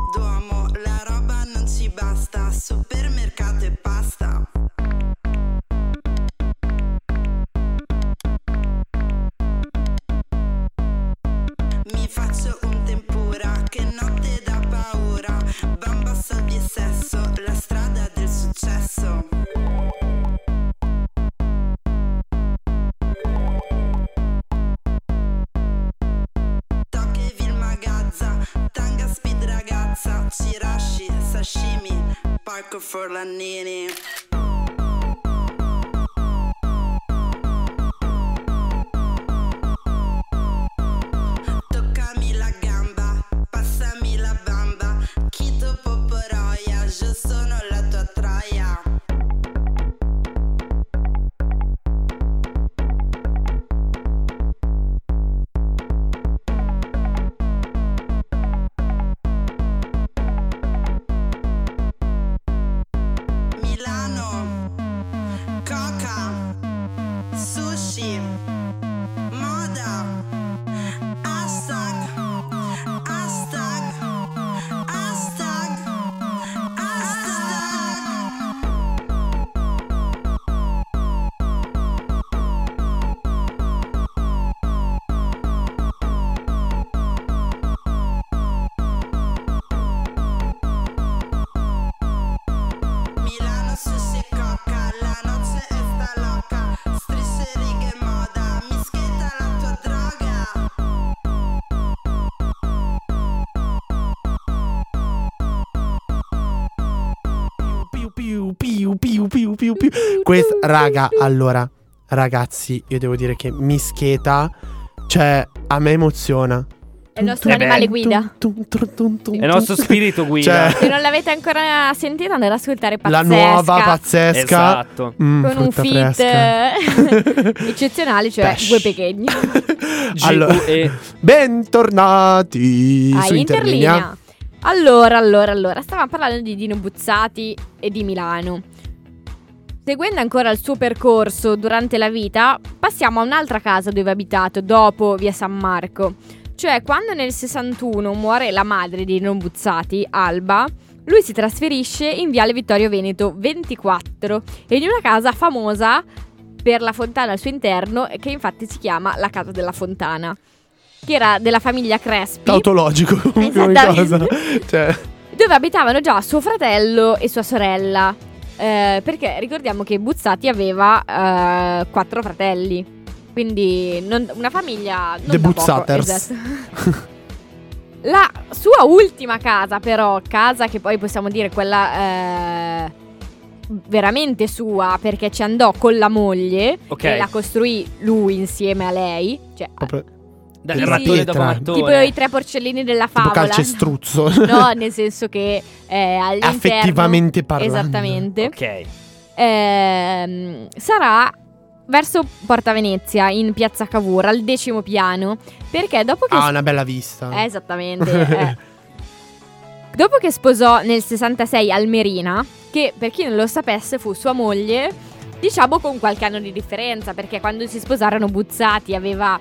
Ferlandini. Piu, piu. Questa, raga, allora, ragazzi, io devo dire che Mischeta, cioè, a me emoziona. È il nostro Eh animale guida. Tum, tum, tum, tum, È il nostro spirito [LAUGHS] guida. Cioè, Se non l'avete ancora sentito, andate ad ascoltare la pazzesca. nuova pazzesca. Esatto. Mm, con un frutta fit fresca. [LAUGHS] eccezionale, cioè Pesce. due pechegni. [LAUGHS] Allora, GUE. bentornati a su Interlinea. Interlinea. Allora, allora, allora, stavamo parlando di Dino Buzzati e di Milano. Seguendo ancora il suo percorso durante la vita, passiamo a un'altra casa dove ha abitato dopo via San Marco. Cioè, quando nel 61 muore la madre di Dino Buzzati, Alba, lui si trasferisce in Viale Vittorio Veneto 24 e in una casa famosa per la fontana al suo interno, che infatti si chiama la Casa della Fontana, che era della famiglia Crespi. Tautologico comunque come cosa. Cioè, dove abitavano già suo fratello e sua sorella. Eh, perché ricordiamo che Buzzati aveva eh, quattro fratelli. Quindi non- una famiglia non The Buzzaters. esatto. [LAUGHS] La sua ultima casa, però, casa che poi possiamo dire quella eh, veramente sua, perché ci andò con la moglie Ok. e la costruì lui insieme a lei. Cioè, proprio Tipo pietra. dopo mattone. tipo i tre porcellini della tipo favola. calcestruzzo. [LAUGHS] No, nel senso che eh, all'interno Affettivamente parlando. Esattamente. Ok. Ehm, sarà verso Porta Venezia in Piazza Cavour al decimo piano perché dopo che Ah, una bella vista. eh, esattamente [LAUGHS] eh. dopo che sposò nel 66 Almerina che per chi non lo sapesse fu sua moglie diciamo con qualche anno di differenza perché quando si sposarono Buzzati aveva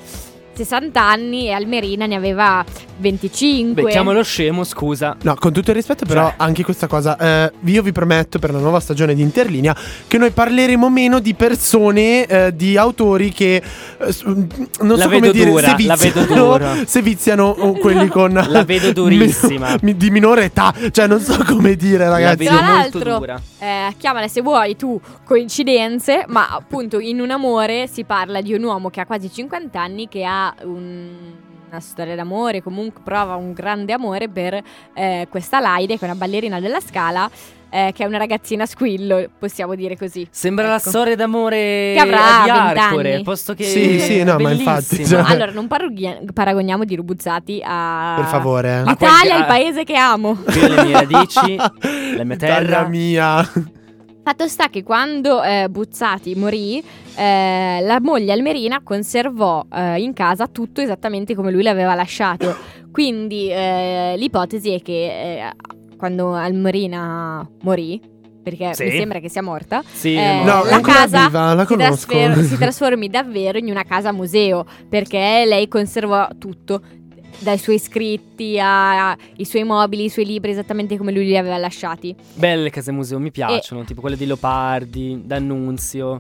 60 anni e Almerina ne aveva 25 Beh, chiamalo scemo, scusa. No, con tutto il rispetto, però, Cioè. anche questa cosa. eh, io vi prometto per la nuova stagione di Interlinea che noi parleremo meno di persone, eh, di autori che. eh, s- non La so come dire, dura, se la vedo viziano, dura. [LAUGHS] se viziano oh, quelli con. La vedo [LAUGHS] durissima. meno- di minore età. Cioè, non so come dire, La ragazzi. vedo Tra molto l'altro, dura. eh, chiamale se vuoi tu coincidenze, ma appunto in un amore si parla di un uomo che ha quasi 50 anni che ha un- una storia d'amore, comunque prova un grande amore per eh, questa Laide, che è una ballerina della Scala, eh, che è una ragazzina squillo, possiamo dire così. Sembra la Ecco. storia d'amore Che avrà di Arcore, 20 anni. posto che Sì, sì, no, ma infatti, cioè- Allora, non parughi- paragoniamo di Rubuzzati a... Per favore. L'Italia, quel- il paese che amo. Qui le mie radici, la mia terra. Italia mia. Fatto sta che quando eh, Buzzati morì, eh, la moglie Almerina conservò eh, in casa tutto esattamente come lui l'aveva lasciato. Quindi eh, l'ipotesi è che eh, quando Almerina morì, perché Sì. mi sembra che sia morta, Sì, eh, No, la casa viva, la si, trasfer- si trasformi davvero in una casa museo perché lei conservò tutto. Dai suoi scritti ai suoi mobili, i suoi libri, esattamente come lui li aveva lasciati. Belle case museo, mi piacciono, tipo quelle di Leopardi, D'Annunzio.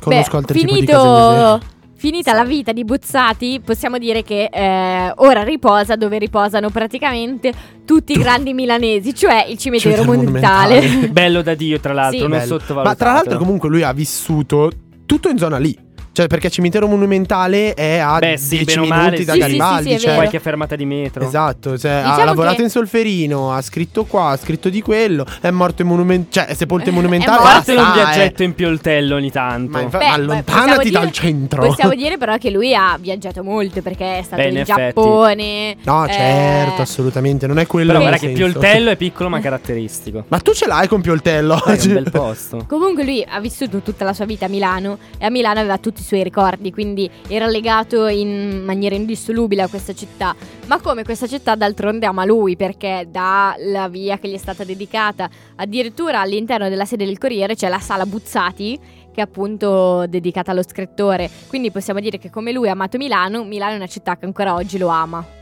Conosco Beh, altri tipi di finito, case museo. Finita la vita di Buzzati, possiamo dire che eh, ora riposa dove riposano praticamente tutti i grandi milanesi, cioè il cimitero Cimitero monumentale. monumentale. Bello da Dio, tra l'altro, Sì. non Bello. sottovalutato. Ma tra l'altro, comunque, lui ha vissuto tutto in zona lì. Cioè, perché cimitero monumentale è a Beh, sì, 10 bene o minuti male, da sì. Sì, sì, Garibaldi. sì, è cioè, qualche fermata di metro. Esatto, cioè, ha Diciamo lavorato che- in Solferino, ha scritto qua, ha scritto di quello, è morto in monumentale, cioè è sepolto in monumentale. morto. Fatelo un eh. viaggetto in pioltello ogni tanto. Ma, infa- Beh, ma allontanati dire- dal centro. Possiamo dire però che lui ha viaggiato molto perché è stato Beh, in in. Giappone. No, eh, certo, assolutamente, non è quello Però guarda che senso. pioltello è piccolo ma caratteristico. Ma tu ce l'hai con pioltello? Eh, È un bel posto. Comunque lui ha vissuto tutta la sua vita a Milano e a Milano aveva tutti i suoi ricordi, quindi era legato in maniera indissolubile a questa città. Ma come questa città d'altronde ama lui perché dalla via che gli è stata dedicata, addirittura all'interno della sede del Corriere c'è la sala Buzzati che è appunto dedicata allo scrittore. Quindi possiamo dire che come lui ha amato Milano, Milano è una città che ancora oggi lo ama.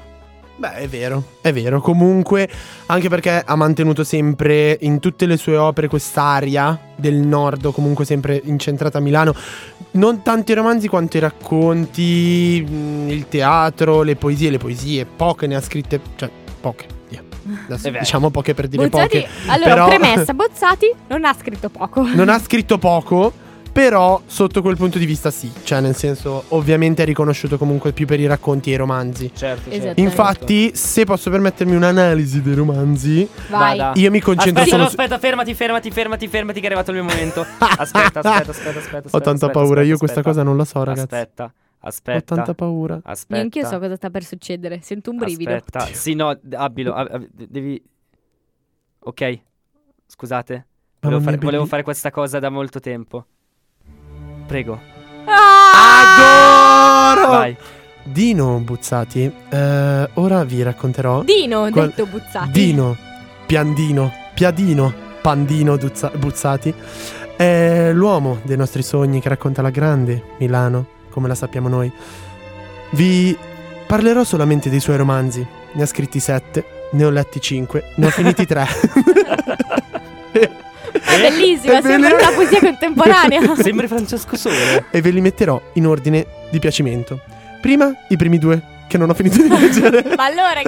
Beh, è vero, è vero. Comunque, anche perché ha mantenuto sempre in tutte le sue opere quest'aria del nord, comunque sempre incentrata a Milano. Non tanti romanzi quanto i racconti, mh, il teatro, le poesie. Le poesie, poche ne ha scritte, cioè, poche. [LAUGHS] Adesso diciamo poche per dire Bozzati, poche. allora, però- premessa, Bozzati non ha scritto poco. Non ha scritto poco. [LAUGHS] Però sotto quel punto di vista sì, cioè nel senso ovviamente è riconosciuto comunque più per i racconti e i romanzi. Certo, Esatto. certo. Infatti, se posso permettermi un'analisi dei romanzi, Vai. Io mi concentro Aspetta, solo no, aspetta, fermati, fermati, fermati, fermati, che è arrivato il mio momento. [LAUGHS] Aspetta, aspetta, aspetta, aspetta. Ho tanta aspetta, paura, aspetta, io questa aspetta. cosa non la so, ragazzi. Aspetta, Ho Aspetta. tanta paura. Aspetta. Neanche io so cosa sta per succedere. Sento un brivido. Aspetta. Sì, no, abilo. ab- ab- devi. Ok. Scusate. Volevo, fare, volevo fare questa cosa da molto tempo. Prego. Ah! Adoro! Vai. Dino Buzzati, eh, ora vi racconterò. Dino, Qual- detto Buzzati. Dino, Piandino, Piadino, Pandino Duzza- Buzzati. È l'uomo dei nostri sogni che racconta la grande Milano, come la sappiamo noi. Vi parlerò solamente dei suoi romanzi. Ne ha scritti sette, ne ho letti cinque, ne ho finiti tre. [LAUGHS] [LAUGHS] È bellissima, sembra una poesia contemporanea. [LAUGHS] Sembri Francesco Sole. e ve li metterò in ordine di piacimento. Prima i primi due, che non ho finito di leggere. [LAUGHS] ma, allora,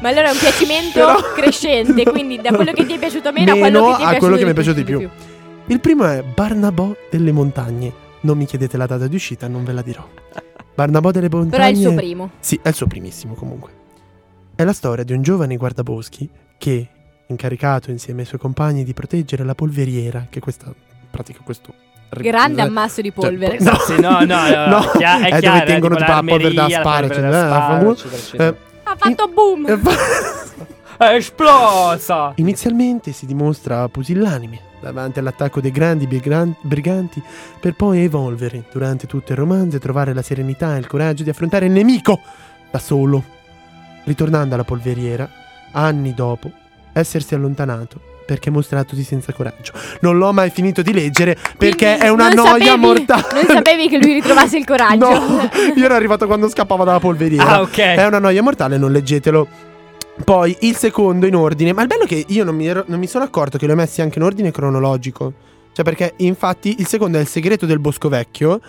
ma allora è un piacimento Però- crescente, [LAUGHS] quindi da quello che ti è piaciuto meno, a Meno quello che ti è a piaciuto, quello che mi è di piaciuto di più. Il primo è Barnabò delle montagne. Non mi chiedete la data di uscita, non ve la dirò. Barnabò delle montagne. Però è il suo primo. Sì, è il suo primissimo comunque. È la storia di un giovane guardaboschi che, incaricato insieme ai suoi compagni di proteggere la polveriera, che questa pratica questo Grande ammasso di cioè, polvere. no. Sì, no, no, no, [LAUGHS] No, chia- è è dove chiaro, è tengono tipo la polvere da sparo, cioè, da eh, sparo. Eh, Ha fatto boom. [LAUGHS] fa- È esplosa! Inizialmente si dimostra pusillanime davanti all'attacco dei grandi brigan- briganti per poi evolvere durante tutto il romanzo e trovare la serenità e il coraggio di affrontare il nemico da solo. Ritornando alla polveriera, anni dopo, essersi allontanato perché mostratosi senza coraggio. Non l'ho mai finito di leggere perché Quindi è una noia sapevi- mortale. Non sapevi che lui ritrovasse il [LAUGHS] coraggio. No, io ero arrivato quando scappava dalla polveriera. Ah, ok. È una noia mortale, non leggetelo. Poi il secondo in ordine. Ma il bello è che io non mi, ero- non mi sono accorto che li ho messi anche in ordine cronologico. Cioè, perché infatti il secondo è Il segreto del bosco vecchio,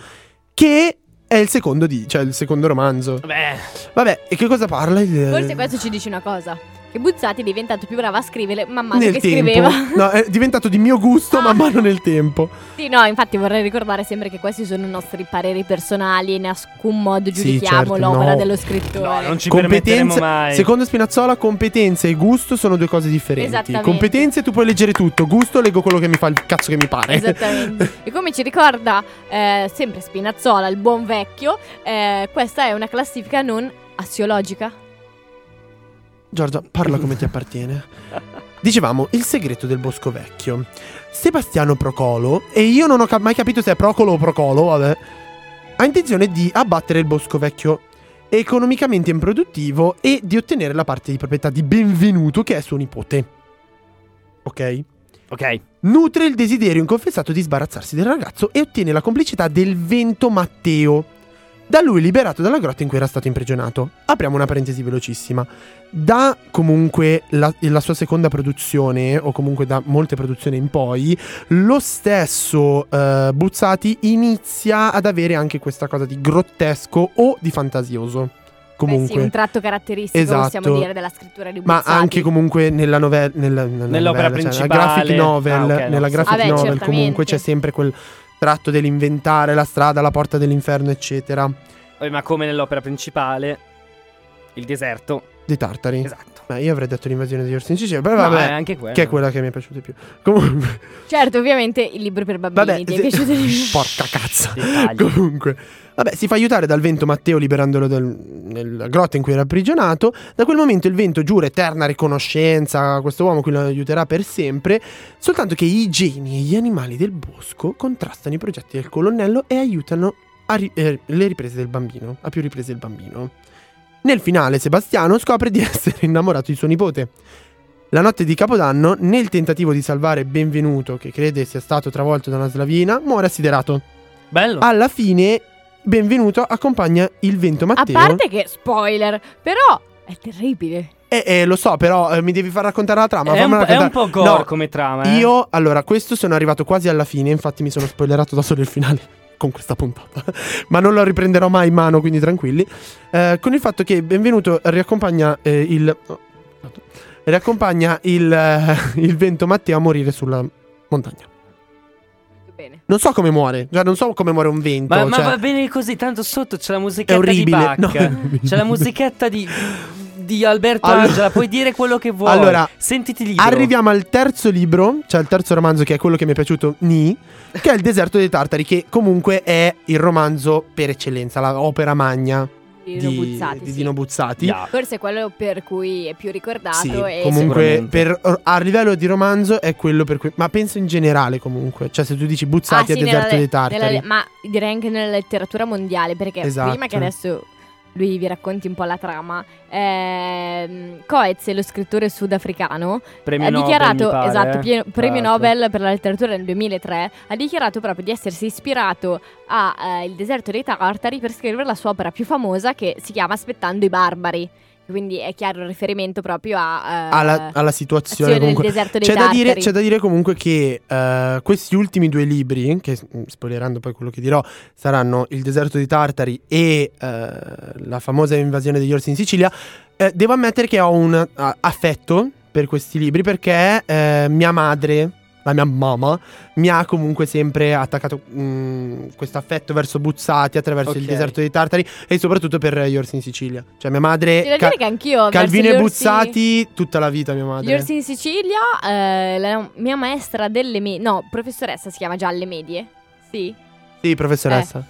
che è il secondo di, cioè il secondo romanzo. Beh, Vabbè, e che cosa parla? Il, Forse questo ci dice una cosa. Che Buzzati è diventato più brava a scrivere man mano nel che tempo. scriveva. No, è diventato di mio gusto man mano nel tempo. Sì, no, infatti vorrei ricordare sempre che questi sono i nostri pareri personali e in alcun modo Sì, giudichiamo certo, l'opera no. dello scrittore. no, non ci permetteremo mai. secondo Spinazzola, competenze e gusto sono due cose differenti. Competenze tu puoi leggere tutto, gusto leggo quello che mi fa il cazzo che mi pare. Esattamente. [LAUGHS] e come ci ricorda eh, sempre Spinazzola, il buon vecchio, eh, questa è una classifica non assiologica. Giorgia, parla come ti appartiene. Dicevamo, il segreto del bosco vecchio. Sebastiano Procolo, e io non ho ca- mai capito se è Procolo o Procolo, vabbè, ha intenzione di abbattere il bosco vecchio economicamente improduttivo e di ottenere la parte di proprietà di Benvenuto che è suo nipote. Ok? ok. Nutre il desiderio inconfessato di sbarazzarsi del ragazzo e ottiene la complicità del vento Matteo. Da lui liberato dalla grotta in cui era stato imprigionato. Apriamo una parentesi velocissima. Da comunque la, la sua seconda produzione, o comunque da molte produzioni in poi, lo stesso eh, Buzzati inizia ad avere anche questa cosa di grottesco o di fantasioso. Comunque. Beh, sì, un tratto caratteristico, Esatto. possiamo dire, della scrittura di Ma Buzzati. anche comunque nella novella, nella, nella Nell'opera novella, cioè, principale. nella graphic novel, Ah, ok, no, nella sì. graphic Vabbè, novel certamente. comunque c'è sempre quel tratto dell'inventare la strada, la porta dell'inferno, eccetera. Ma come nell'opera principale, il deserto. Dei tartari. Esatto. Beh, io avrei detto l'invasione di Orsi in Sicilia, però No, vabbè, è anche quello. che è quella che mi è piaciuta di più. Comunque, Certo, ovviamente il libro per bambini vabbè, ti è piaciuto di più. [LAUGHS] porca cazzo. Comunque, vabbè, si fa aiutare dal vento Matteo liberandolo dal- nella grotta in cui era imprigionato. Da quel momento il vento giura eterna riconoscenza a questo uomo che lo aiuterà per sempre. Soltanto che i geni e gli animali del bosco contrastano i progetti del colonnello e aiutano a ri- eh, le riprese del bambino, a più riprese del bambino. Nel finale Sebastiano scopre di [LAUGHS] essere innamorato di suo nipote. La notte di Capodanno, nel tentativo di salvare Benvenuto, che crede sia stato travolto da una slavina, muore assiderato. Bello. Alla fine, Benvenuto accompagna il vento A Matteo. parte che, spoiler, però è terribile. Eh, eh, lo so, però eh, mi devi far raccontare la trama. è, un, po'- è un raccontare. po' gore No, come trama. eh. Io, allora, questo sono arrivato quasi alla fine, infatti mi sono spoilerato da solo il finale [LAUGHS] con questa puntata. [LAUGHS] Ma non lo riprenderò mai in mano, quindi tranquilli. Eh, con il fatto che Benvenuto riaccompagna eh, il... oh, riaccompagna il, eh, [LAUGHS] il vento Matteo a morire sulla montagna. Bene. Non so come muore, cioè non so come muore un vento. Ma, ma cioè, va bene così, tanto sotto c'è la musichetta è orribile. di Bach. No, [LAUGHS] è orribile. C'è la musichetta di, Oddio, Alberto Allora- Angela, puoi dire quello che vuoi. Allora, sentiti libero. Arriviamo al terzo libro, cioè al terzo romanzo che è quello che mi è piaciuto, Ni, che è Il deserto dei tartari, che comunque è il romanzo per eccellenza, la opera magna Di di, Dino Buzzati, di sì. Dino Buzzati. Yeah. Forse è quello per cui è più ricordato Sì, e comunque per- a livello di romanzo è quello per cui... Ma penso in generale comunque, cioè se tu dici Buzzati Ah, è sì, deserto nella- dei tartari. nella- ma direi anche nella letteratura mondiale, perché Esatto. prima che adesso lui vi racconti un po' la trama, ehm, Coetze, lo scrittore sudafricano, Premio ha Nobel, dichiarato, pare, esatto, eh, pie- premio. Nobel per la letteratura nel 2003, ha dichiarato proprio di essersi ispirato a eh, Il deserto dei tartari per scrivere la sua opera più famosa che si chiama Aspettando i barbari. Quindi è chiaro il riferimento proprio a, eh, alla, alla situazione azione del deserto dei C'è da, dire, c'è da dire comunque che eh, questi ultimi due libri, che mm, spoilerando poi quello che dirò, saranno Il deserto dei tartari e eh, la famosa invasione degli orsi in Sicilia. eh, devo ammettere che ho un affetto per questi libri perché eh, mia madre, la mia mamma, mi ha comunque sempre attaccato questo affetto verso Buzzati attraverso il Ok. deserto dei tartari e soprattutto per gli orsi in Sicilia. Cioè mia madre... Da Ca- dire che anch'io Calvino e orsi- Buzzati tutta la vita mia madre. Gli orsi in Sicilia, eh, la mia maestra delle medie, no, professoressa si chiama già alle medie. Sì. Sì, professoressa.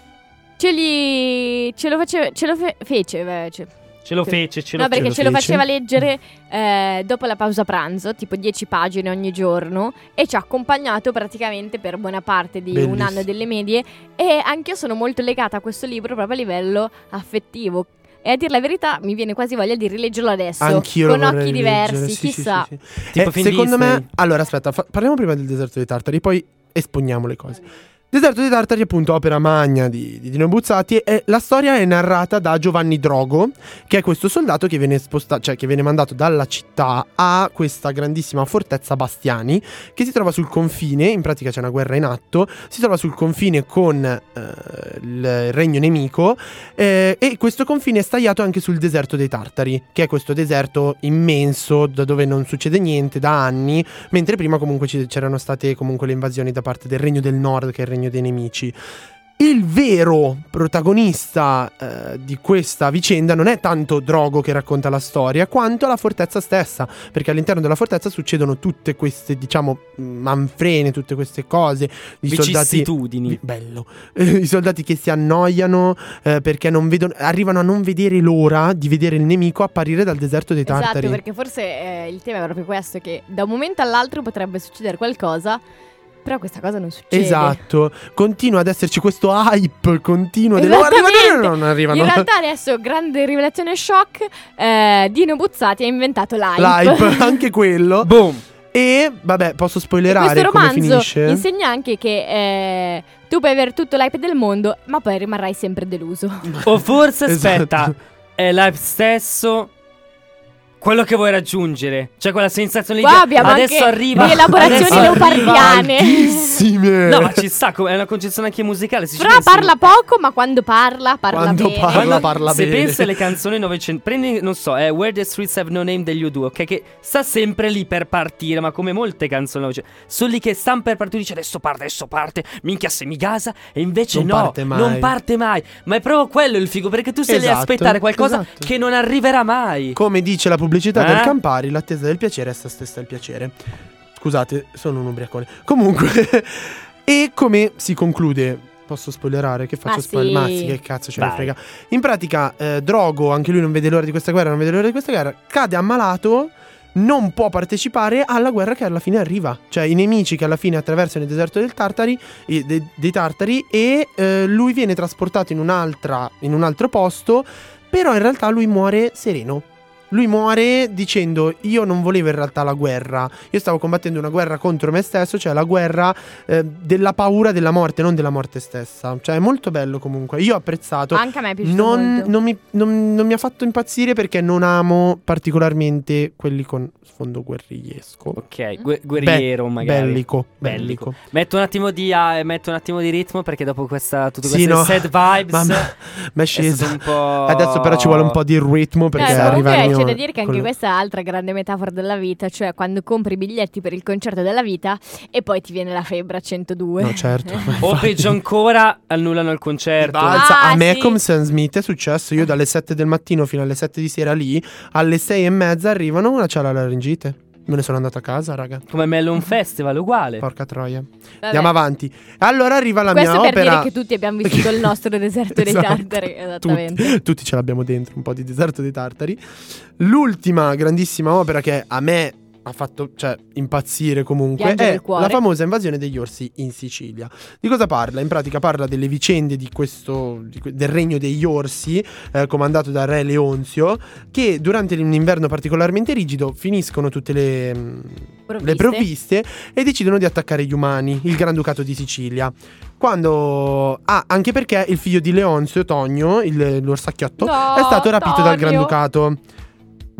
Ce li. Ce lo faceva. Ce lo fe- fece. eh, ce- Ce lo fece, ce lo no, perché lo ce lo faceva leggere eh, dopo la pausa pranzo, tipo 10 pagine ogni giorno, e ci ha accompagnato praticamente per buona parte di un Bellissimo. anno delle medie. E anch'io sono molto legata a questo libro proprio a livello affettivo. E a dire la verità, mi viene quasi voglia di rileggerlo adesso. Anch'io con lo vorrei occhi rileggere, diversi, sì, sì, chissà. sì, sì. Tipo Eh, secondo Disney. me, allora aspetta, fa- parliamo prima del deserto dei tartari, poi esponiamo le cose. Deserto dei Tartari, appunto, opera magna di, di Dino Buzzati. E la storia è narrata da Giovanni Drogo, che è questo soldato che viene spostato, cioè che viene mandato dalla città a questa grandissima fortezza Bastiani, che si trova sul confine. In pratica c'è una guerra in atto. Si trova sul confine con eh, il regno nemico. eh, e questo confine è stagliato anche sul deserto dei Tartari, che è questo deserto immenso da dove non succede niente da anni. Mentre prima comunque c'erano state comunque le invasioni da parte del regno del nord, che è il regno dei nemici. Il vero protagonista eh, di questa vicenda non è tanto Drogo che racconta la storia, quanto la fortezza stessa, perché all'interno della fortezza succedono tutte queste, diciamo, manfrene, tutte queste cose, i soldati Bello. Eh, [LAUGHS] I soldati che si annoiano eh, perché non vedono, arrivano a non vedere l'ora di vedere il nemico apparire dal deserto dei tartari. Esatto, perché forse eh, il tema è proprio questo: che da un momento all'altro potrebbe succedere qualcosa, però questa cosa non succede. Esatto, continua ad esserci questo hype continuo del "Oh, arriva Esattamente. no, non arrivano. In realtà adesso, grande rivelazione shock, eh, Dino Buzzati ha inventato l'hype. L'hype, [LAUGHS] anche quello. Boom. E vabbè, posso E spoilerare questo come romanzo finisce? insegna anche che eh, tu puoi avere tutto l'hype del mondo, ma poi rimarrai sempre deluso. O forse, Esatto. aspetta, è live stesso quello che vuoi raggiungere. Cioè quella sensazione Qua di abbiamo adesso anche arriva le elaborazioni leopardiane. Altissime. No, ma ci sta, come- è una concezione anche musicale. se ci Però pensi- parla poco, ma quando parla, parla Quando bene. parla, Quando- parla se bene. pensi alle canzoni 900 prendi non so è Where the Streets Have No Name degli U2 ok che sta sempre lì per partire ma come molte canzoni 900 sono lì che stanno per partire dice adesso parte adesso parte minchia se mi gasa e invece Non no parte mai. non parte mai ma è proprio quello il figo perché tu sei lì a Esatto, aspettare qualcosa esatto. che non arriverà mai Come dice la pubblicità del Eh? Campari, l'attesa del piacere è sta stessa il piacere. Scusate, sono un ubriacone. Comunque, [LAUGHS] e come si conclude? Posso spoilerare? Che faccio Ma spoiler? sì. Mazzi, che cazzo ce ne Vai. frega. In pratica, eh, Drogo, anche lui non vede l'ora di questa guerra, non vede l'ora di questa guerra, cade ammalato. Non può partecipare alla guerra che alla fine arriva. Cioè, i nemici che alla fine attraversano il deserto del Tartari, i- de- dei Tartari, e eh, lui viene trasportato in, un'altra, in un altro posto. Però in realtà lui muore sereno. Lui muore dicendo: Io non volevo in realtà la guerra. Io stavo combattendo una guerra contro me stesso, cioè la guerra eh, della paura della morte, non della morte stessa. Cioè, è molto bello comunque. Io ho apprezzato. Anche a me è piaciuto Non, molto. non mi, non- non mi ha fatto impazzire perché non amo particolarmente quelli con sfondo guerrigliesco. ok gu- guerriero Be- magari Bellico, Bellico. bellico. metto un attimo di ah, metto un attimo di ritmo perché dopo questa tutte Sì, queste no. sad vibes [LAUGHS] Mamma, ma è è un po' Adesso però ci vuole un po' di ritmo perché Eh, arriva il comunque mio c'è da dire che anche questa è altra grande metafora della vita, cioè quando compri i biglietti per il concerto della vita e poi ti viene la febbre a 102. No, certo. [LAUGHS] O peggio ancora, annullano il concerto. Balza. Ah, a me sì. con Sam Smith è successo. Io dalle 7 del mattino fino alle 7 di sera lì, alle 6 e mezza arrivano, una c'ha la laringite. Me ne sono andato a casa, raga. Come Melon Festival, uguale. Porca troia. Vabbè. Andiamo avanti. Allora arriva la Questo mia per opera. dire che tutti abbiamo vissuto il nostro [LAUGHS] deserto dei Esatto. tartari. Esattamente. Tutti, tutti ce l'abbiamo dentro, un po' di deserto dei tartari. L'ultima grandissima opera che a me ha fatto cioè, impazzire comunque Piangere è la famosa invasione degli orsi in Sicilia. Di cosa parla? In pratica parla delle vicende di questo, di del regno degli orsi, eh, comandato da re Leonzio, che durante un inverno particolarmente rigido finiscono tutte le, mm, le provviste e decidono di attaccare gli umani, il Granducato di Sicilia. Quando. Ah, anche perché il figlio di Leonzio, Tonio, il, l'orsacchiotto, No, è stato rapito dal Tonio. Granducato.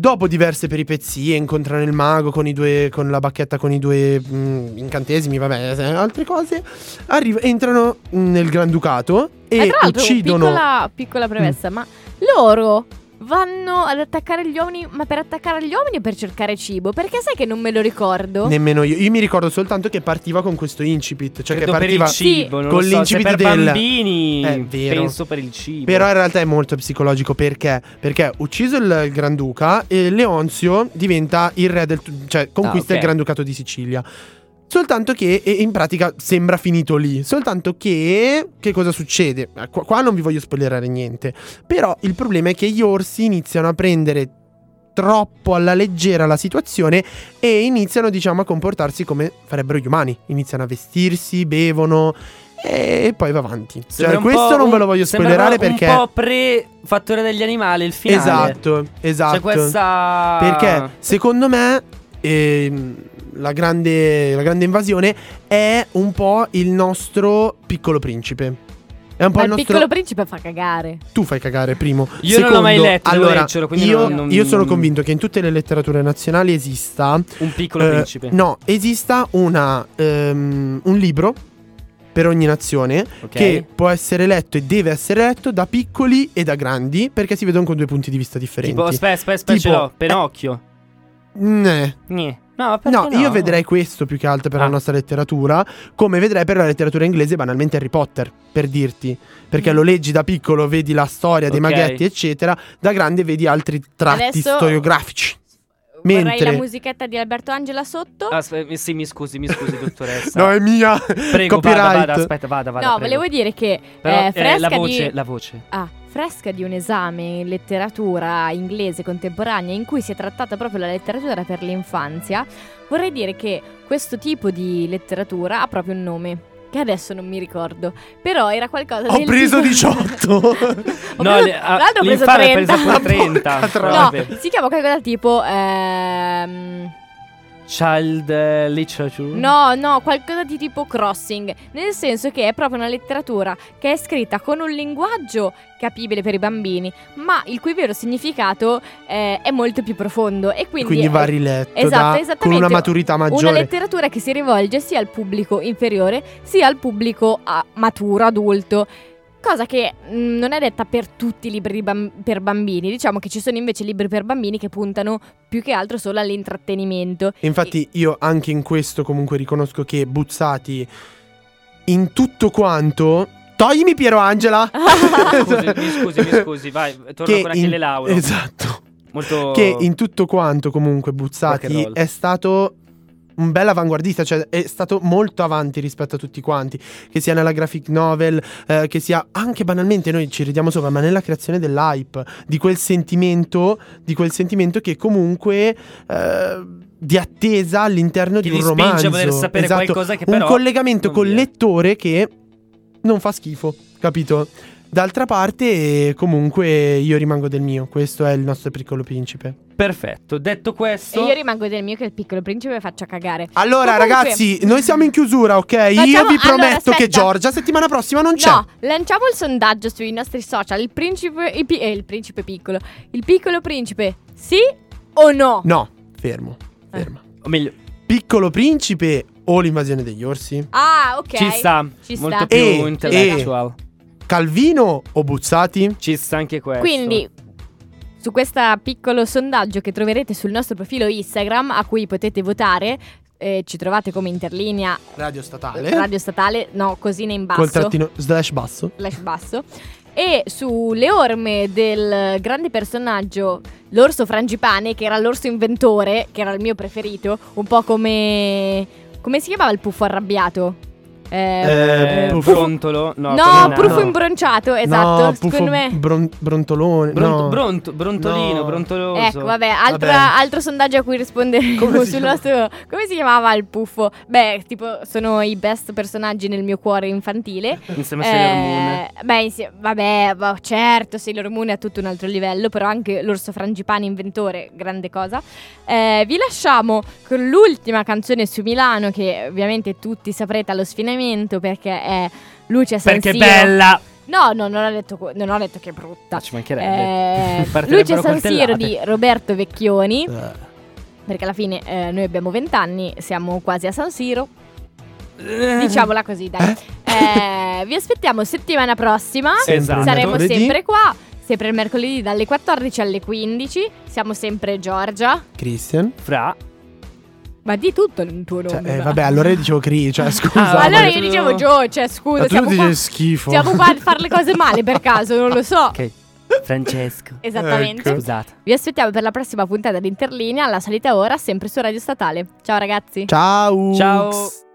Dopo diverse peripezie, incontrano il mago con, i due, con la bacchetta con i due mm, incantesimi, vabbè, eh, altre cose. Arriva- entrano mm, nel Granducato E e l'altro, uccidono. piccola, piccola premessa, ma loro vanno ad attaccare gli uomini, ma per attaccare gli uomini o per cercare cibo? Perché sai che non me lo ricordo? Nemmeno io. Io mi ricordo soltanto che partiva con questo incipit. Cioè Credo che per il partiva. cibo, non con lo so, l'incipit per del- bambini È vero. penso per il cibo. Però in realtà è molto psicologico perché? Perché ucciso il, il Granduca, e Leonzio diventa il re del. cioè conquista Ah, ok. il Granducato di Sicilia. Soltanto che in pratica sembra finito lì. Soltanto che. Che cosa succede? Eh, Qua, non vi voglio spoilerare niente. Però il problema è che gli orsi iniziano a prendere troppo alla leggera la situazione e iniziano, diciamo, a comportarsi come farebbero gli umani. Iniziano a vestirsi, bevono. E poi va avanti. Sembra Cioè, questo non ve lo voglio spoilerare perché. Un po' pre-fattore degli animali, il finale. Esatto, esatto. C'è questa. Perché secondo me ehm, la, grande, la grande invasione è un po' il nostro piccolo principe. È un po' Ma il il nostro. piccolo principe fa cagare. Tu fai cagare, primo. Io non l'ho mai letto, Allora, leggerlo, quindi io, non- non- io sono convinto che in tutte le letterature nazionali esista. Un piccolo eh, principe. No, esista una, ehm, un libro per ogni nazione Ok. che può essere letto e deve essere letto da piccoli e da grandi perché si vedono con due punti di vista differenti. Tipo, aspetta, aspetta, aspetta, ce l'ho. Pinocchio. Né. Nì. No, perché No, io vedrei questo più che altro per Ah. la nostra letteratura, come vedrei per la letteratura inglese banalmente Harry Potter, per dirti. Perché lo leggi da piccolo, vedi la storia dei Ok. maghetti, eccetera, da grande vedi altri tratti Adesso- storiografici. Vorrei Mentre la musichetta di Alberto Angela sotto. Aspetta, sì, mi scusi, mi scusi, [LAUGHS] dottoressa. No, è mia. Prego, Copyright. vada, vada, aspetta, vada, vada. no, prego. volevo dire che Però, eh, eh, fresca la voce, di... la voce. Ah, fresca di un esame in letteratura inglese contemporanea in cui si è trattata proprio la letteratura per l'infanzia, vorrei dire che questo tipo di letteratura ha proprio un nome. Che adesso non mi ricordo. Però era qualcosa Ho del preso tipo- 18. [LAUGHS] Ho No, preso- le- ah, l'altro ho preso l'infame ha 30. preso pure 30. Porca però No, vabbè. si chiama qualcosa tipo. ehm, Child eh, literature. No, no, qualcosa di tipo crossing, nel senso che è proprio una letteratura che è scritta con un linguaggio capibile per i bambini, ma il cui vero significato eh, è molto più profondo e quindi, Quindi è- va riletto Esatto, da- con una maturità una maggiore. letteratura che si rivolge sia al pubblico inferiore sia al pubblico ah, maturo, adulto. Cosa che mh, non è detta per tutti i libri bam- per bambini. Diciamo che ci sono invece libri per bambini che puntano più che altro solo all'intrattenimento. Infatti io anche in questo comunque riconosco che Buzzati in tutto quanto... Toglimi Piero Angela! [LAUGHS] Scusi, mi scusi, [LAUGHS] mi scusi, vai, torno Che con in- Achille Lauro. Esatto. Molto Che in tutto quanto comunque Buzzati è stato un bel avanguardista, cioè è stato molto avanti rispetto a tutti quanti, che sia nella graphic novel, eh, che sia anche banalmente noi ci ridiamo sopra, ma nella creazione dell'hype, di quel sentimento, di quel sentimento che comunque eh, di attesa all'interno Che di un spinge romanzo. a voler sapere Esatto. qualcosa che un però collegamento non col viene. lettore che non fa schifo, capito? D'altra parte, comunque, io rimango del mio. Questo è il nostro piccolo principe. Perfetto. Detto E questo, io rimango del mio che il piccolo principe faccia cagare. Allora, Comunque- ragazzi, noi siamo in chiusura, ok? io Facciamo- vi allora, prometto che aspetta. Giorgia settimana prossima non c'è. No, lanciamo il sondaggio sui nostri social. Il principe, il, pi- eh, il principe piccolo. Il piccolo principe, sì o no? No, fermo, fermo. o meglio, Piccolo principe o l'invasione degli orsi? Ah, ok. ci sta, Ci sta. molto più E- intellectual. Calvino o Buzzati? Ci sta anche questo. Quindi, su questo piccolo sondaggio che troverete sul nostro profilo Instagram a cui potete votare. eh, ci trovate come interlinea Radio statale. radio statale, no, cosine in basso. Col trattino slash basso. slash basso. E sulle orme del grande personaggio, l'orso frangipane, che era l'orso inventore, che era il mio preferito, un po' come. come si chiamava il puffo arrabbiato? Eh, Eh, puffo- brontolo, no, no, puffo nano. imbronciato, esatto. No, puffo secondo me. bron- brontolone. Bronto- no. bronto- brontolino, No. brontoloso. Ecco, vabbè, altra- Vabbè. altro sondaggio a cui risponderemo Come si sul nostro. Come si chiamava il puffo? Beh, tipo, sono i best personaggi nel mio cuore infantile. [LAUGHS] Insieme a Sailor Moon. Eh, beh, insie- vabbè, boh, certo, Sailor Moon è a tutto un altro livello, però anche l'orso frangipane inventore, grande cosa. Eh, vi lasciamo con l'ultima canzone su Milano, che ovviamente tutti saprete allo sfinamento perché è Luce San Perché è Siro. bella. No, no, non ho detto, non ho detto che è brutta. Ci mancherebbe. Eh, [LAUGHS] Luce San Siro di Roberto Vecchioni. Eh. Perché alla fine eh, noi abbiamo 20 anni, siamo quasi a San Siro. Eh. Diciamola così, dai. Eh, vi aspettiamo settimana prossima. Esatto. Saremo mercoledì. sempre qua. Sempre il mercoledì dalle 14 alle 15. Siamo sempre Giorgia. Christian. Fra. Ma di tutto il tuo Cioè, nome. eh, va. vabbè, allora io dicevo Cri, cioè [LAUGHS] scusa. Ah, Ma allora ma- io dicevo Gio, cioè ma scusa, tu siamo dici qua, schifo. siamo qua a fare le cose male per caso, non lo so. Ok. Francesco. [LAUGHS] Esattamente. Ecco. Scusate. Vi aspettiamo per la prossima puntata di Interlinea, alla solita ora, sempre su Radio Statale. Ciao ragazzi. Ciao. Ciao.